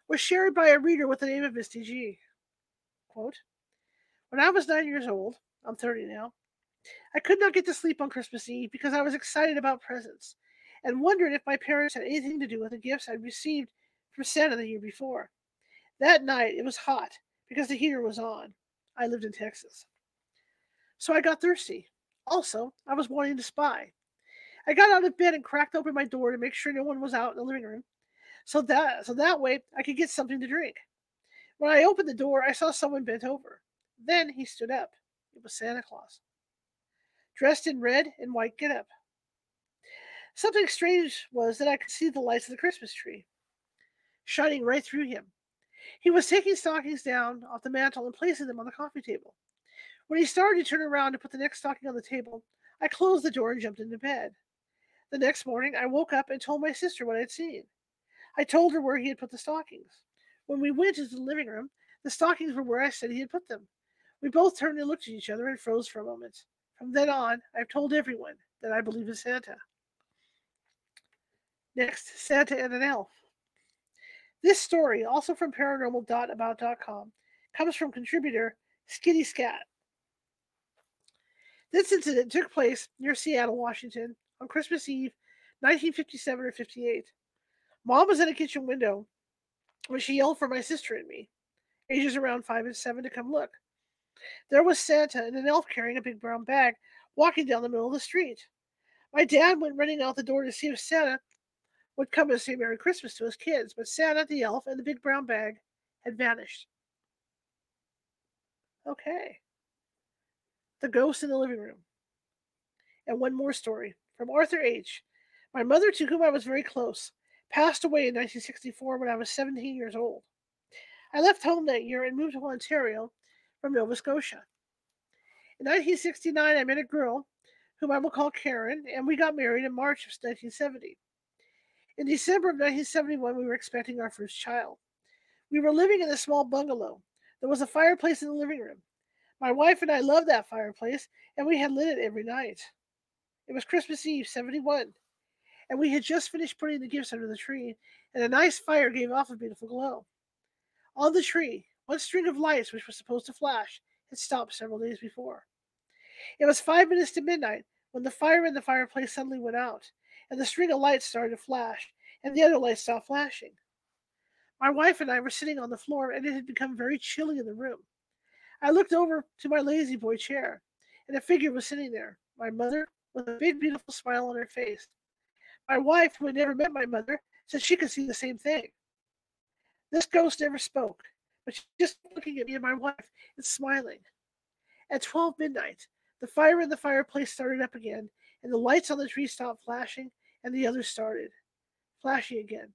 was shared by a reader with the name of Misty G. Quote, when I was nine years old, I'm 30 now, I could not get to sleep on Christmas Eve because I was excited about presents and wondered if my parents had anything to do with the gifts I'd received from Santa the year before. That night it was hot because the heater was on. I lived in Texas. So I got thirsty. Also, I was wanting to spy. I got out of bed and cracked open my door to make sure no one was out in the living room. So that so that way I could get something to drink. When I opened the door, I saw someone bent over. Then he stood up. It was Santa Claus. Dressed in red and white getup. Something strange was that I could see the lights of the Christmas tree shining right through him. He was taking stockings down off the mantel and placing them on the coffee table. When he started to turn around to put the next stocking on the table, I closed the door and jumped into bed. The next morning, I woke up and told my sister what I'd seen. I told her where he had put the stockings. When we went into the living room, the stockings were where I said he had put them. We both turned and looked at each other and froze for a moment. From then on, I've told everyone that I believe in Santa. Next, Santa and an Elf. This story, also from paranormal.about.com, comes from contributor Skitty Scat. This incident took place near Seattle, Washington, on Christmas Eve, 1957 or 58. Mom was in a kitchen window when she yelled for my sister and me, ages around five and seven, to come look. There was Santa and an elf carrying a big brown bag walking down the middle of the street. My dad went running out the door to see if Santa would come and say Merry Christmas to his kids, but Santa, the elf, and the big brown bag had vanished. Okay. The ghost in the living room. And one more story from Arthur H. My mother, to whom I was very close, passed away in 1964 when I was 17 years old. I left home that year and moved to Ontario from Nova Scotia. In 1969, I met a girl whom I will call Karen, and we got married in March of 1970. In December of 1971, we were expecting our first child. We were living in a small bungalow. There was a fireplace in the living room. My wife and I loved that fireplace, and we had lit it every night. It was Christmas Eve, 71, and we had just finished putting the gifts under the tree, and a nice fire gave off a beautiful glow. On the tree, one string of lights, which was supposed to flash, had stopped several days before. It was five minutes to midnight when the fire in the fireplace suddenly went out, and the string of lights started to flash, and the other lights stopped flashing. My wife and I were sitting on the floor, and it had become very chilly in the room. I looked over to my lazy boy chair, and a figure was sitting there, my mother, with a big, beautiful smile on her face. My wife, who had never met my mother, said she could see the same thing. This ghost never spoke, but she just looking at me and my wife and smiling. At twelve midnight, the fire in the fireplace started up again, and the lights on the tree stopped flashing, and the others started flashing again.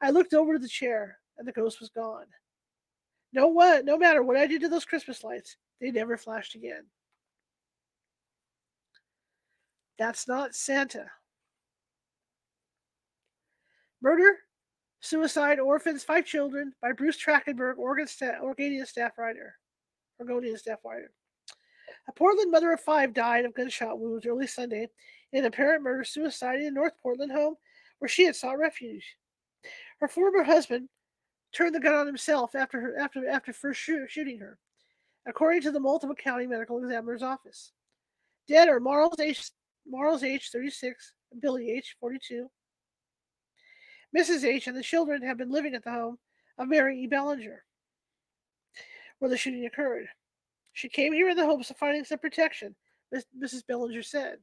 I looked over to the chair, and the ghost was gone. No what no matter what I did to those Christmas lights, they never flashed again. That's not Santa. Murder, Suicide, Orphans, Five Children by Bruce Trachtenberg, Oregon sta- Oregonian staff writer. Oregonian staff writer. A Portland mother of five died of gunshot wounds early Sunday in apparent murder suicide in a North Portland home where she had sought refuge. Her former husband turned the gun on himself after her, after after first shoot, shooting her, according to the Multnomah County Medical Examiner's Office. Dead are Marls H. Marls H. 36, Billy H. 42. Mrs. H. and the children have been living at the home of Mary E. Bellinger, where the shooting occurred. She came here in the hopes of finding some protection, Mrs. Bellinger said.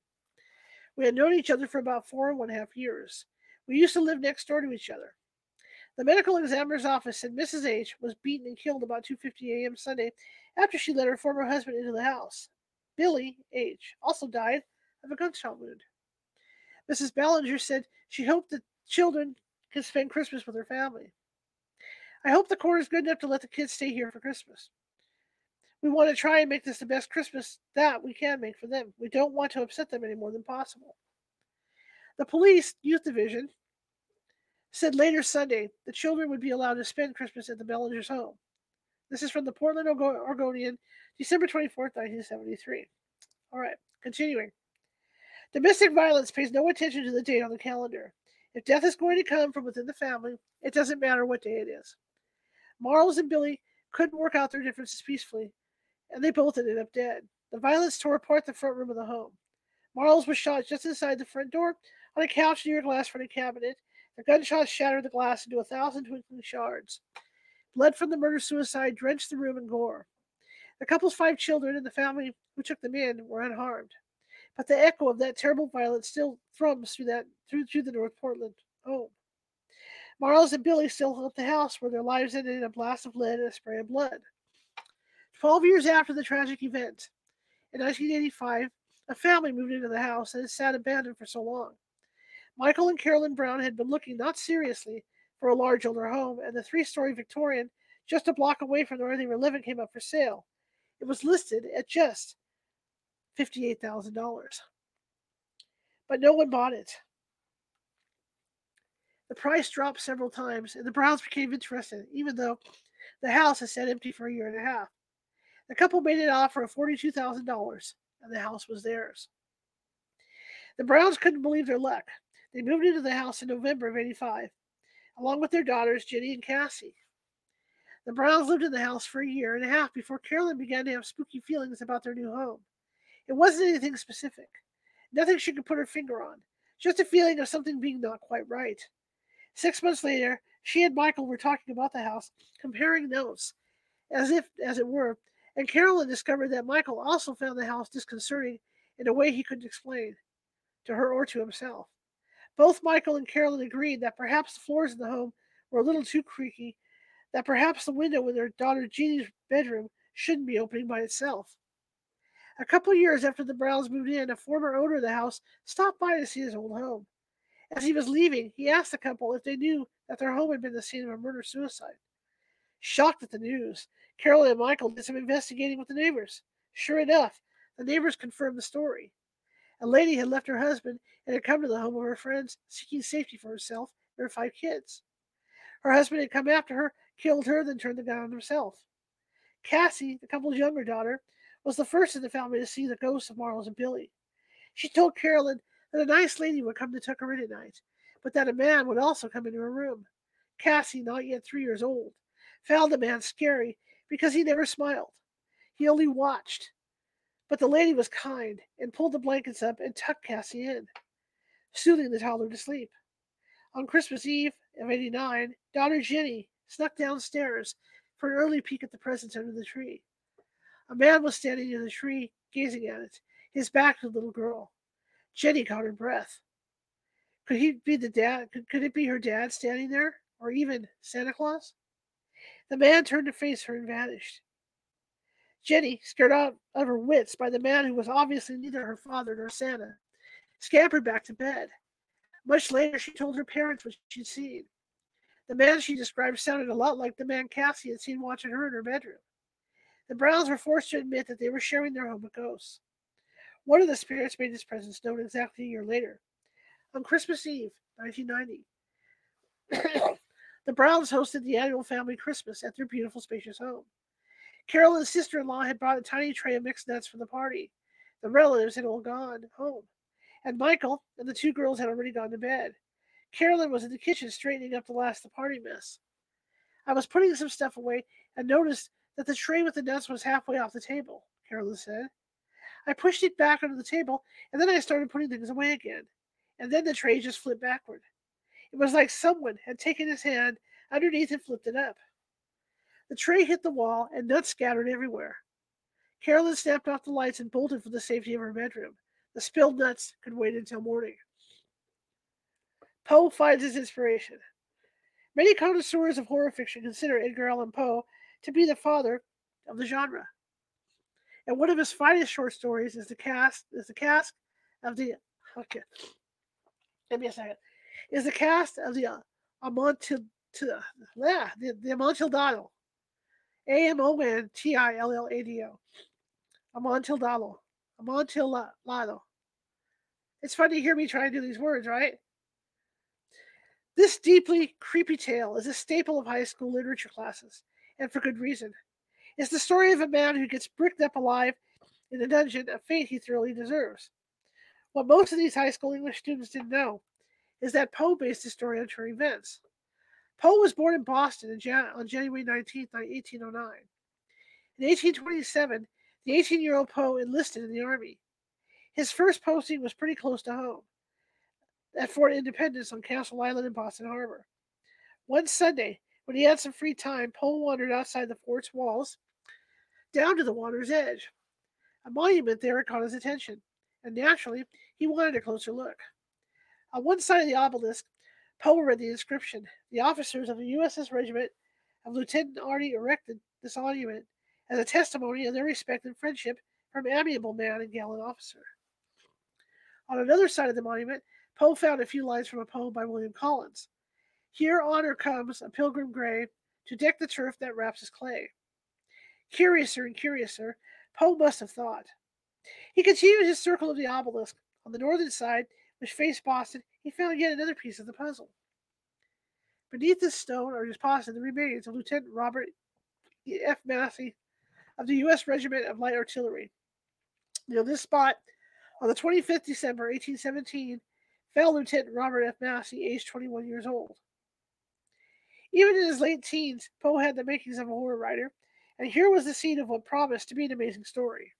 We had known each other for about four and one half years. We used to live next door to each other. The medical examiner's office said Mrs. H was beaten and killed about 2:50 a.m. Sunday after she let her former husband into the house. Billy H also died of a gunshot wound. Mrs. Bellinger said she hoped the children could spend Christmas with her family. I hope the court is good enough to let the kids stay here for Christmas. We want to try and make this the best Christmas that we can make for them. We don't want to upset them any more than possible. The police youth division said later Sunday the children would be allowed to spend Christmas at the Bellingers' home. This is from the Portland Oregonian, December 24th, 1973. All right, continuing. Domestic violence pays no attention to the date on the calendar. If death is going to come from within the family, it doesn't matter what day it is. Marls and Billy couldn't work out their differences peacefully, and they both ended up dead. The violence tore apart the front room of the home. Marls was shot just inside the front door on a couch near a glass fronted cabinet, the gunshots shattered the glass into a thousand twinkling shards. Blood from the murder suicide drenched the room in gore. The couple's five children and the family who took them in were unharmed. But the echo of that terrible violence still thrums through that through, the North Portland home. Marls and Billy still haunt the house where their lives ended in a blast of lead and a spray of blood. Twelve years after the tragic event, in 1985, a family moved into the house that it sat abandoned for so long. Michael and Carolyn Brown had been looking not seriously for a large older home, and the three story Victorian just a block away from where they were living came up for sale. It was listed at just $58,000. But no one bought it. The price dropped several times, and the Browns became interested, even though the house had sat empty for a year and a half. The couple made an offer of $42,000, and the house was theirs. The Browns couldn't believe their luck. They moved into the house in November of 85, along with their daughters, Jenny and Cassie. The Browns lived in the house for a year and a half before Carolyn began to have spooky feelings about their new home. It wasn't anything specific, nothing she could put her finger on, just a feeling of something being not quite right. Six months later, she and Michael were talking about the house, comparing notes, as if, as it were, and Carolyn discovered that Michael also found the house disconcerting in a way he couldn't explain to her or to himself. Both Michael and Carolyn agreed that perhaps the floors in the home were a little too creaky, that perhaps the window in their daughter Jeannie's bedroom shouldn't be opening by itself. A couple of years after the Browns moved in, a former owner of the house stopped by to see his old home. As he was leaving, he asked the couple if they knew that their home had been the scene of a murder suicide. Shocked at the news, Carolyn and Michael did some investigating with the neighbors. Sure enough, the neighbors confirmed the story. A lady had left her husband and had come to the home of her friends, seeking safety for herself and her five kids. Her husband had come after her, killed her, then turned the gun on himself. Cassie, the couple's younger daughter, was the first in the family to see the ghosts of Marloes and Billy. She told Carolyn that a nice lady would come to tuck her in at night, but that a man would also come into her room. Cassie, not yet three years old, found the man scary because he never smiled. He only watched. But the lady was kind and pulled the blankets up and tucked Cassie in, soothing the toddler to sleep. On Christmas Eve of 89, daughter Jenny snuck downstairs for an early peek at the presents under the tree. A man was standing near the tree, gazing at it, his back to the little girl. Jenny caught her breath. Could he be the dad? Could, could it be her dad standing there? Or even Santa Claus? The man turned to face her and vanished. Jenny, scared out of her wits by the man who was obviously neither her father nor Santa, scampered back to bed. Much later, she told her parents what she'd seen. The man she described sounded a lot like the man Cassie had seen watching her in her bedroom. The Browns were forced to admit that they were sharing their home with ghosts. One of the spirits made his presence known exactly a year later. On Christmas Eve, 1990, *coughs* the Browns hosted the annual family Christmas at their beautiful, spacious home. Carolyn's sister in law had brought a tiny tray of mixed nuts for the party. The relatives had all gone home, and Michael and the two girls had already gone to bed. Carolyn was in the kitchen straightening up the last of the party mess. I was putting some stuff away and noticed that the tray with the nuts was halfway off the table, Carolyn said. I pushed it back under the table, and then I started putting things away again. And then the tray just flipped backward. It was like someone had taken his hand underneath and flipped it up. The tray hit the wall, and nuts scattered everywhere. Carolyn snapped off the lights and bolted for the safety of her bedroom. The spilled nuts could wait until morning. Poe finds his inspiration. Many connoisseurs of horror fiction consider Edgar Allan Poe to be the father of the genre. And one of his finest short stories is the cast is the cast of the okay. Give me a second. Is the cast of the uh, Amontil yeah, the, the Amontillado. A M O N T I L L A D O. Amontillado. Amontillado. It's fun to hear me try to do these words, right? This deeply creepy tale is a staple of high school literature classes, and for good reason. It's the story of a man who gets bricked up alive in a dungeon, a fate he thoroughly deserves. What most of these high school English students didn't know is that Poe based his story on true events. Poe was born in Boston on January 19, 1809. In 1827, the 18 year old Poe enlisted in the Army. His first posting was pretty close to home at Fort Independence on Castle Island in Boston Harbor. One Sunday, when he had some free time, Poe wandered outside the fort's walls down to the water's edge. A monument there caught his attention, and naturally, he wanted a closer look. On one side of the obelisk, Poe read the inscription. The officers of the USS Regiment of Lieutenant Arty erected this monument as a testimony of their respect and friendship from amiable man and gallant officer. On another side of the monument, Poe found a few lines from a poem by William Collins. Here honor comes, a pilgrim gray, to deck the turf that wraps his clay. Curiouser and curiouser, Poe must have thought. He continued his circle of the obelisk. On the northern side, which faced Boston, he found yet another piece of the puzzle. Beneath this stone are deposited the remains of Lieutenant Robert F. Massey of the U.S. Regiment of Light Artillery. Near this spot, on the 25th December, 1817, fell Lieutenant Robert F. Massey, aged 21 years old. Even in his late teens, Poe had the makings of a horror writer, and here was the scene of what promised to be an amazing story.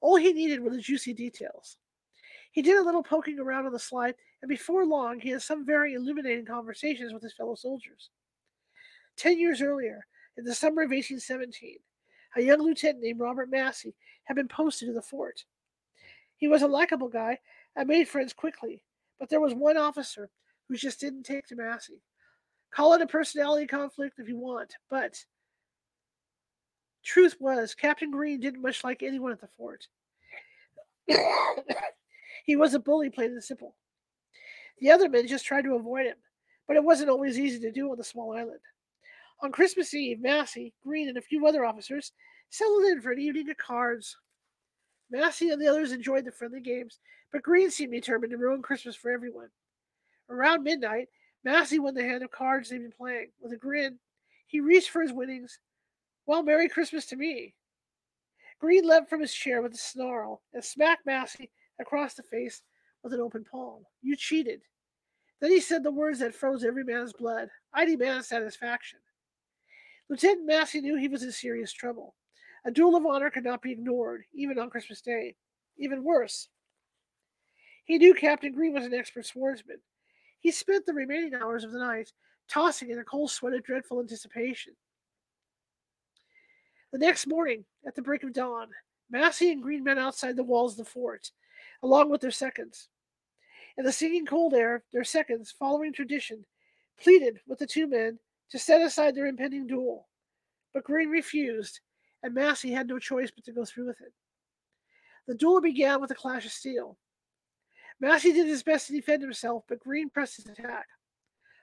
All he needed were the juicy details. He did a little poking around on the slide, and before long he had some very illuminating conversations with his fellow soldiers. Ten years earlier, in the summer of 1817, a young lieutenant named Robert Massey had been posted to the fort. He was a likable guy and made friends quickly, but there was one officer who just didn't take to Massey. Call it a personality conflict if you want, but truth was Captain Green didn't much like anyone at the fort. *coughs* he was a bully, plain and simple. The other men just tried to avoid him, but it wasn't always easy to do on the small island. On Christmas Eve, Massey, Green, and a few other officers settled in for an evening of cards. Massey and the others enjoyed the friendly games, but Green seemed determined to ruin Christmas for everyone. Around midnight, Massey won the hand of cards they'd been playing. With a grin, he reached for his winnings. Well, Merry Christmas to me. Green leapt from his chair with a snarl and smacked Massey across the face with an open palm. You cheated. Then he said the words that froze every man's blood. I demand satisfaction. Lieutenant Massey knew he was in serious trouble. A duel of honor could not be ignored, even on Christmas Day. Even worse, he knew Captain Green was an expert swordsman. He spent the remaining hours of the night tossing in a cold sweat of dreadful anticipation. The next morning, at the break of dawn, Massey and Green met outside the walls of the fort, along with their seconds. In the singing cold air, their seconds, following tradition, pleaded with the two men to set aside their impending duel. But Green refused, and Massey had no choice but to go through with it. The duel began with a clash of steel. Massey did his best to defend himself, but Green pressed his attack.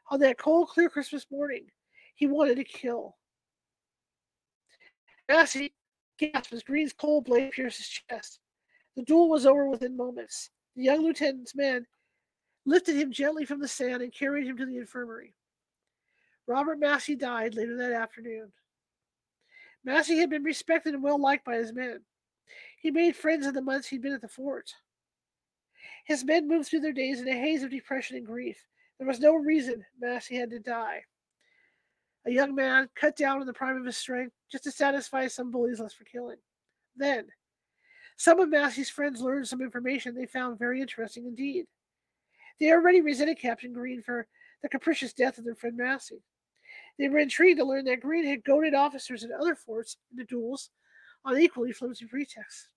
On that cold, clear Christmas morning, he wanted to kill. Massey gasped as Green's cold blade pierced his chest. The duel was over within moments. The young lieutenant's men lifted him gently from the sand and carried him to the infirmary. Robert Massey died later that afternoon. Massey had been respected and well liked by his men. He made friends in the months he'd been at the fort. His men moved through their days in a haze of depression and grief. There was no reason Massey had to die. A young man cut down in the prime of his strength just to satisfy some bully's lust for killing. Then, some of Massey's friends learned some information they found very interesting indeed. They already resented Captain Green for the capricious death of their friend Massey. They were intrigued to learn that Green had goaded officers in other forts into duels on equally flimsy pretexts.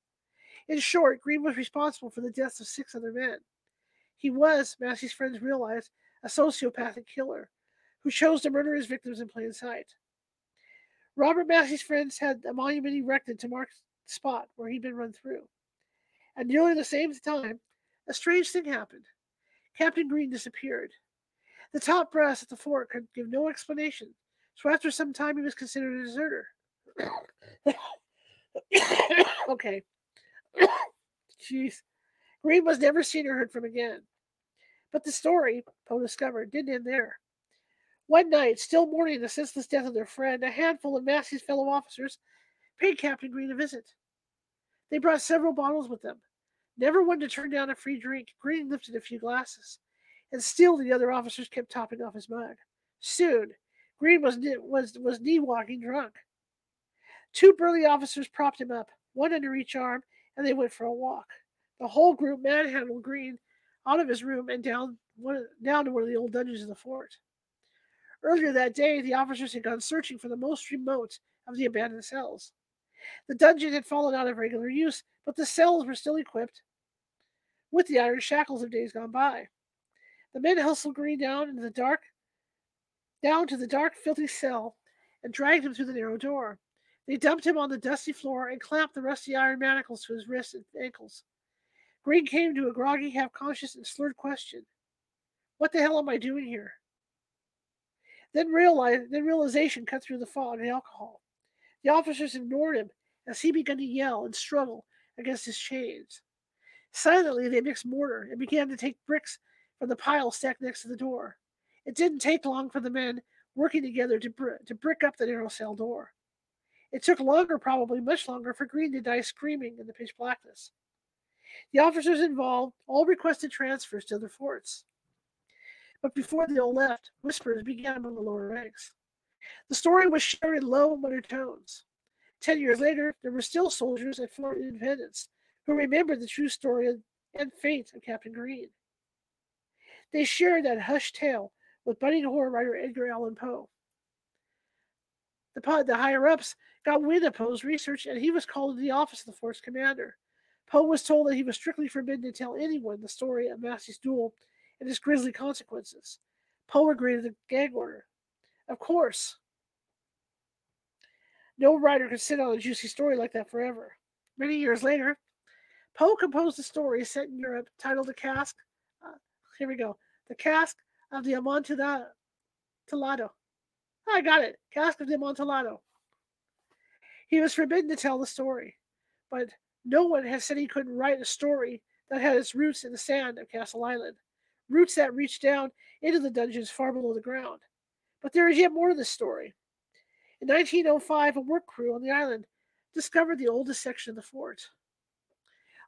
In short, Green was responsible for the deaths of six other men. He was, Massey's friends realized, a sociopathic killer who chose to murder his victims in plain sight. Robert Massey's friends had a monument erected to mark the spot where he'd been run through. At nearly the same time, a strange thing happened. Captain Green disappeared. The top brass at the fort could give no explanation, so after some time he was considered a deserter. *coughs* okay. *coughs* Jeez. Green was never seen or heard from again. But the story, Poe discovered, didn't end there. One night, still mourning the senseless death of their friend, a handful of Massey's fellow officers paid Captain Green a visit. They brought several bottles with them. Never one to turn down a free drink, Green lifted a few glasses, and still the other officers kept topping off his mug. Soon, Green was was was knee walking drunk. Two burly officers propped him up, one under each arm, and they went for a walk. The whole group manhandled Green out of his room and down one, down to one of the old dungeons of the fort. Earlier that day, the officers had gone searching for the most remote of the abandoned cells. The dungeon had fallen out of regular use, but the cells were still equipped with the iron shackles of days gone by. The men hustled Green down into the dark, down to the dark, filthy cell, and dragged him through the narrow door. They dumped him on the dusty floor and clamped the rusty iron manacles to his wrists and ankles. Green came to a groggy, half conscious, and slurred question What the hell am I doing here? Then, realize, then realization cut through the fog and alcohol. The officers ignored him as he began to yell and struggle against his chains. Silently, they mixed mortar and began to take bricks from the pile stacked next to the door. It didn't take long for the men working together to, br- to brick up the narrow cell door. It took longer, probably much longer, for Green to die screaming in the pitch blackness. The officers involved all requested transfers to other forts. But before they all left, whispers began among the lower ranks. The story was shared in low, muttered tones. Ten years later, there were still soldiers at Fort Independence who remembered the true story and fate of Captain Green. They shared that hushed tale with budding horror writer Edgar Allan Poe. The, the higher ups got wind of Poe's research, and he was called to the office of the force commander. Poe was told that he was strictly forbidden to tell anyone the story of Massey's duel and its grisly consequences. Poe agreed to the gag order. Of course, no writer could sit on a juicy story like that forever. Many years later, Poe composed a story set in Europe titled The Cask. Uh, here we go. The Cask of the Amontillado. I got it. Cask of the Amontillado. He was forbidden to tell the story, but no one has said he couldn't write a story that had its roots in the sand of Castle Island, roots that reached down into the dungeons far below the ground. But there is yet more to the story. In 1905, a work crew on the island discovered the oldest section of the fort.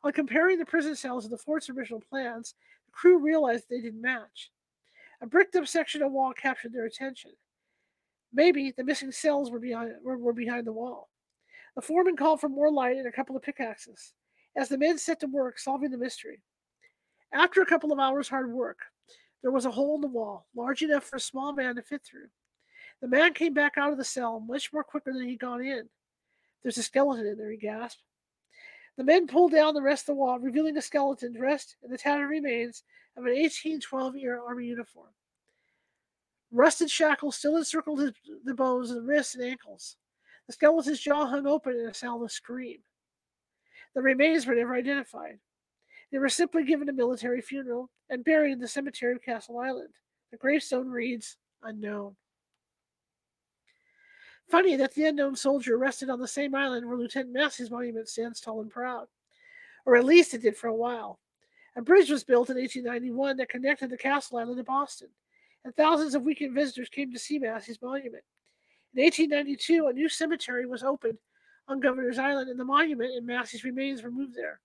On comparing the prison cells to the fort's original plans, crew realized they didn't match. A bricked up section of wall captured their attention. Maybe the missing cells were behind, were, were behind the wall. The foreman called for more light and a couple of pickaxes as the men set to work solving the mystery. After a couple of hours' hard work, there was a hole in the wall, large enough for a small man to fit through. The man came back out of the cell much more quicker than he'd gone in. There's a skeleton in there, he gasped. The men pulled down the rest of the wall, revealing a skeleton dressed in the tattered remains of an 1812 era Army uniform. Rusted shackles still encircled his, the bones of the wrists and ankles. The skeleton's jaw hung open in a soundless scream. The remains were never identified. They were simply given a military funeral and buried in the cemetery of Castle Island. The gravestone reads, Unknown. Funny that the unknown soldier rested on the same island where Lieutenant Massey's monument stands tall and proud. Or at least it did for a while. A bridge was built in 1891 that connected the Castle Island to Boston, and thousands of weekend visitors came to see Massey's monument. In 1892, a new cemetery was opened on Governor's Island, and the monument and Massey's remains were moved there.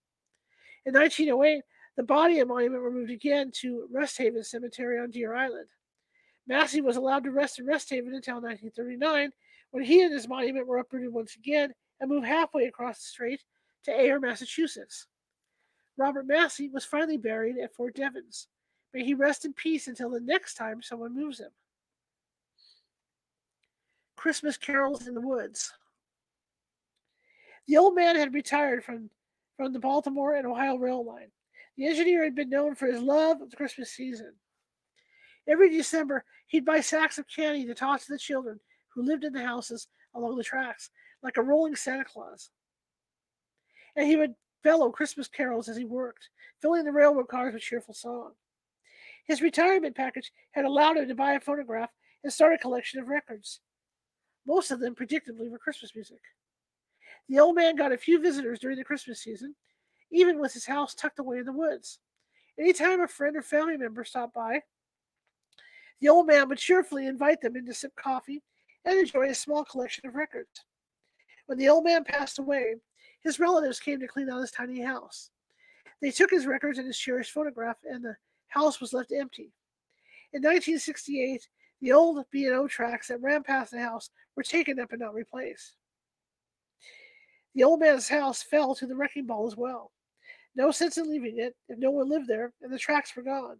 In 1908, the body and monument were moved again to Rest Haven Cemetery on Deer Island. Massey was allowed to rest in Rest Haven until 1939, when he and his monument were uprooted once again and moved halfway across the strait to Ayer, Massachusetts. Robert Massey was finally buried at Fort Devens. May he rest in peace until the next time someone moves him. Christmas carols in the woods. The old man had retired from, from the Baltimore and Ohio rail line. The engineer had been known for his love of the Christmas season. Every December, he'd buy sacks of candy to toss to the children who lived in the houses along the tracks, like a rolling Santa Claus. And he would bellow Christmas carols as he worked, filling the railroad cars with cheerful song. His retirement package had allowed him to buy a phonograph and start a collection of records. Most of them, predictably, were Christmas music. The old man got a few visitors during the Christmas season, even with his house tucked away in the woods. Any time a friend or family member stopped by, the old man would cheerfully invite them in to sip coffee and enjoy a small collection of records. When the old man passed away, his relatives came to clean out his tiny house. They took his records and his cherished photograph, and the house was left empty. In 1968, the old B&O tracks that ran past the house were taken up and not replaced. The old man's house fell to the wrecking ball as well. No sense in leaving it if no one lived there, and the tracks were gone.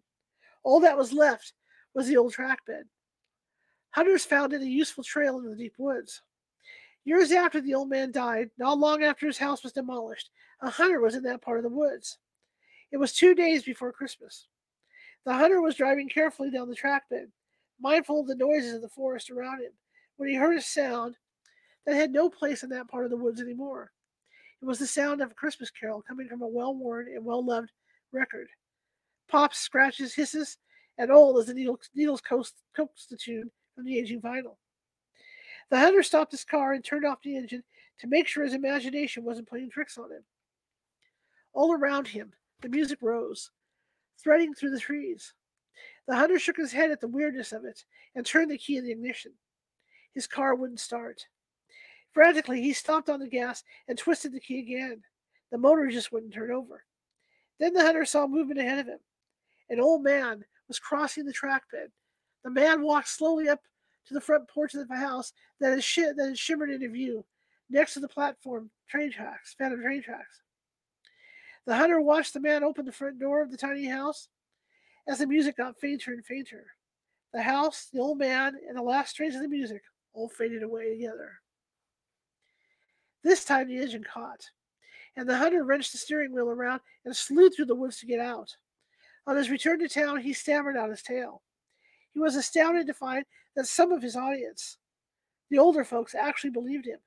All that was left was the old track bed. Hunters found it a useful trail in the deep woods. Years after the old man died, not long after his house was demolished, a hunter was in that part of the woods. It was two days before Christmas. The hunter was driving carefully down the track bed, mindful of the noises of the forest around him, when he heard a sound that had no place in that part of the woods anymore. It was the sound of a Christmas carol coming from a well worn and well loved record. Pops, scratches, hisses, and old as the needles, needles coaxed, coaxed the tune from the aging vinyl. The hunter stopped his car and turned off the engine to make sure his imagination wasn't playing tricks on him. All around him, the music rose, threading through the trees. The hunter shook his head at the weirdness of it and turned the key in the ignition. His car wouldn't start. Frantically, he stomped on the gas and twisted the key again. The motor just wouldn't turn over. Then the hunter saw movement ahead of him. An old man was crossing the track bed. The man walked slowly up to the front porch of the house that had, sh- that shimmered into view next to the platform train tracks, phantom train tracks. The hunter watched the man open the front door of the tiny house as the music got fainter and fainter. The house, the old man, and the last strains of the music all faded away together. This time the engine caught, and the hunter wrenched the steering wheel around and slewed through the woods to get out. On his return to town, he stammered out his tale. He was astounded to find that some of his audience, the older folks, actually believed him.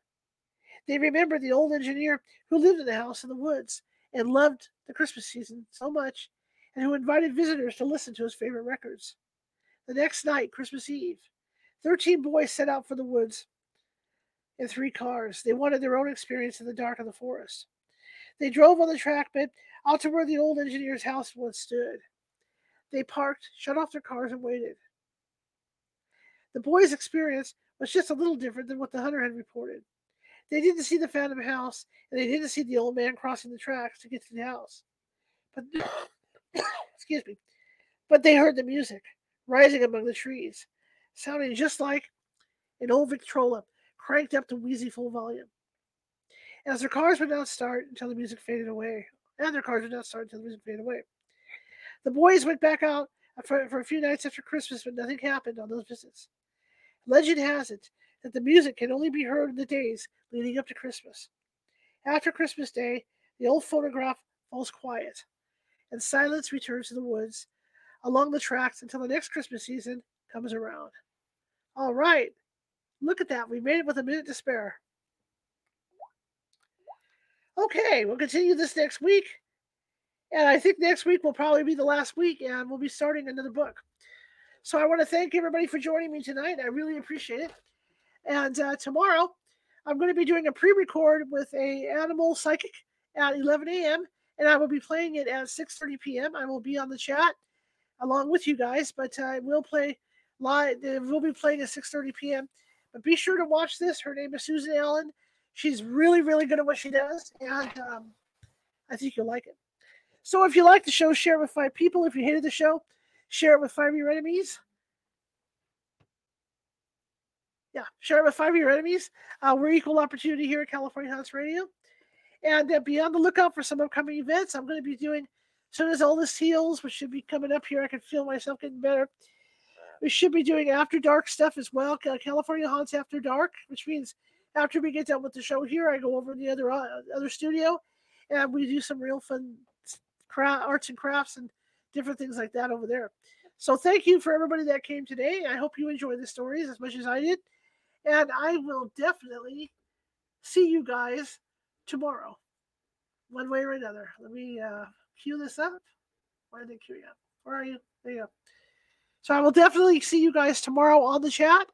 They remembered the old engineer who lived in the house in the woods and loved the Christmas season so much, and who invited visitors to listen to his favorite records. The next night, Christmas Eve, 13 boys set out for the woods in three cars. They wanted their own experience in the dark of the forest. They drove on the track bed out to where the old engineer's house once stood. They parked, shut off their cars, and waited. The boys' experience was just a little different than what the hunter had reported. They didn't see the Phantom House, and they didn't see the old man crossing the tracks to get to the house. But *coughs* excuse me, but they heard the music rising among the trees, sounding just like an old Victrola cranked up to wheezy full volume. As their cars would not start until the music faded away, and their cars would not start until the music faded away. The boys went back out for, for a few nights after Christmas, but nothing happened on those visits. Legend has it that the music can only be heard in the days leading up to Christmas. After Christmas Day, the old phonograph falls quiet, and silence returns to the woods along the tracks until the next Christmas season comes around. All right, look at that. We made it with a minute to spare. Okay, we'll continue this next week. And I think next week will probably be the last week, and we'll be starting another book. So I want to thank everybody for joining me tonight. I really appreciate it. And uh, tomorrow, I'm going to be doing a pre-record with a animal psychic at 11 a.m. and I will be playing it at 6:30 p.m. I will be on the chat along with you guys, but I will play live. We'll be playing at 6:30 p.m. But be sure to watch this. Her name is Susan Allen. She's really, really good at what she does, and um, I think you'll like it. So if you like the show, share it with five people. If you hated the show, share it with five of your enemies. Yeah, share it with five of your enemies. Uh, we're equal opportunity here at California Haunts Radio. And uh, be on the lookout for some upcoming events. I'm going to be doing as soon as all this heals, which should be coming up here. I can feel myself getting better. We should be doing after dark stuff as well. California Haunts After Dark, which means after we get done with the show here, I go over to the other uh, other studio and we do some real fun craft, arts and crafts and different things like that over there. So thank you for everybody that came today. I hope you enjoyed the stories as much as I did. And I will definitely see you guys tomorrow, one way or another. Let me uh, cue this up. Where did they cue you up? Where are you? There you go. So I will definitely see you guys tomorrow on the chat.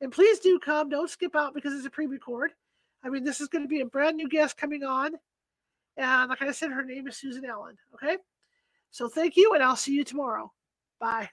And please do come. Don't skip out because it's a pre record. I mean, this is going to be a brand new guest coming on. And like I said, her name is Susan Allen. Okay. So thank you, and I'll see you tomorrow. Bye.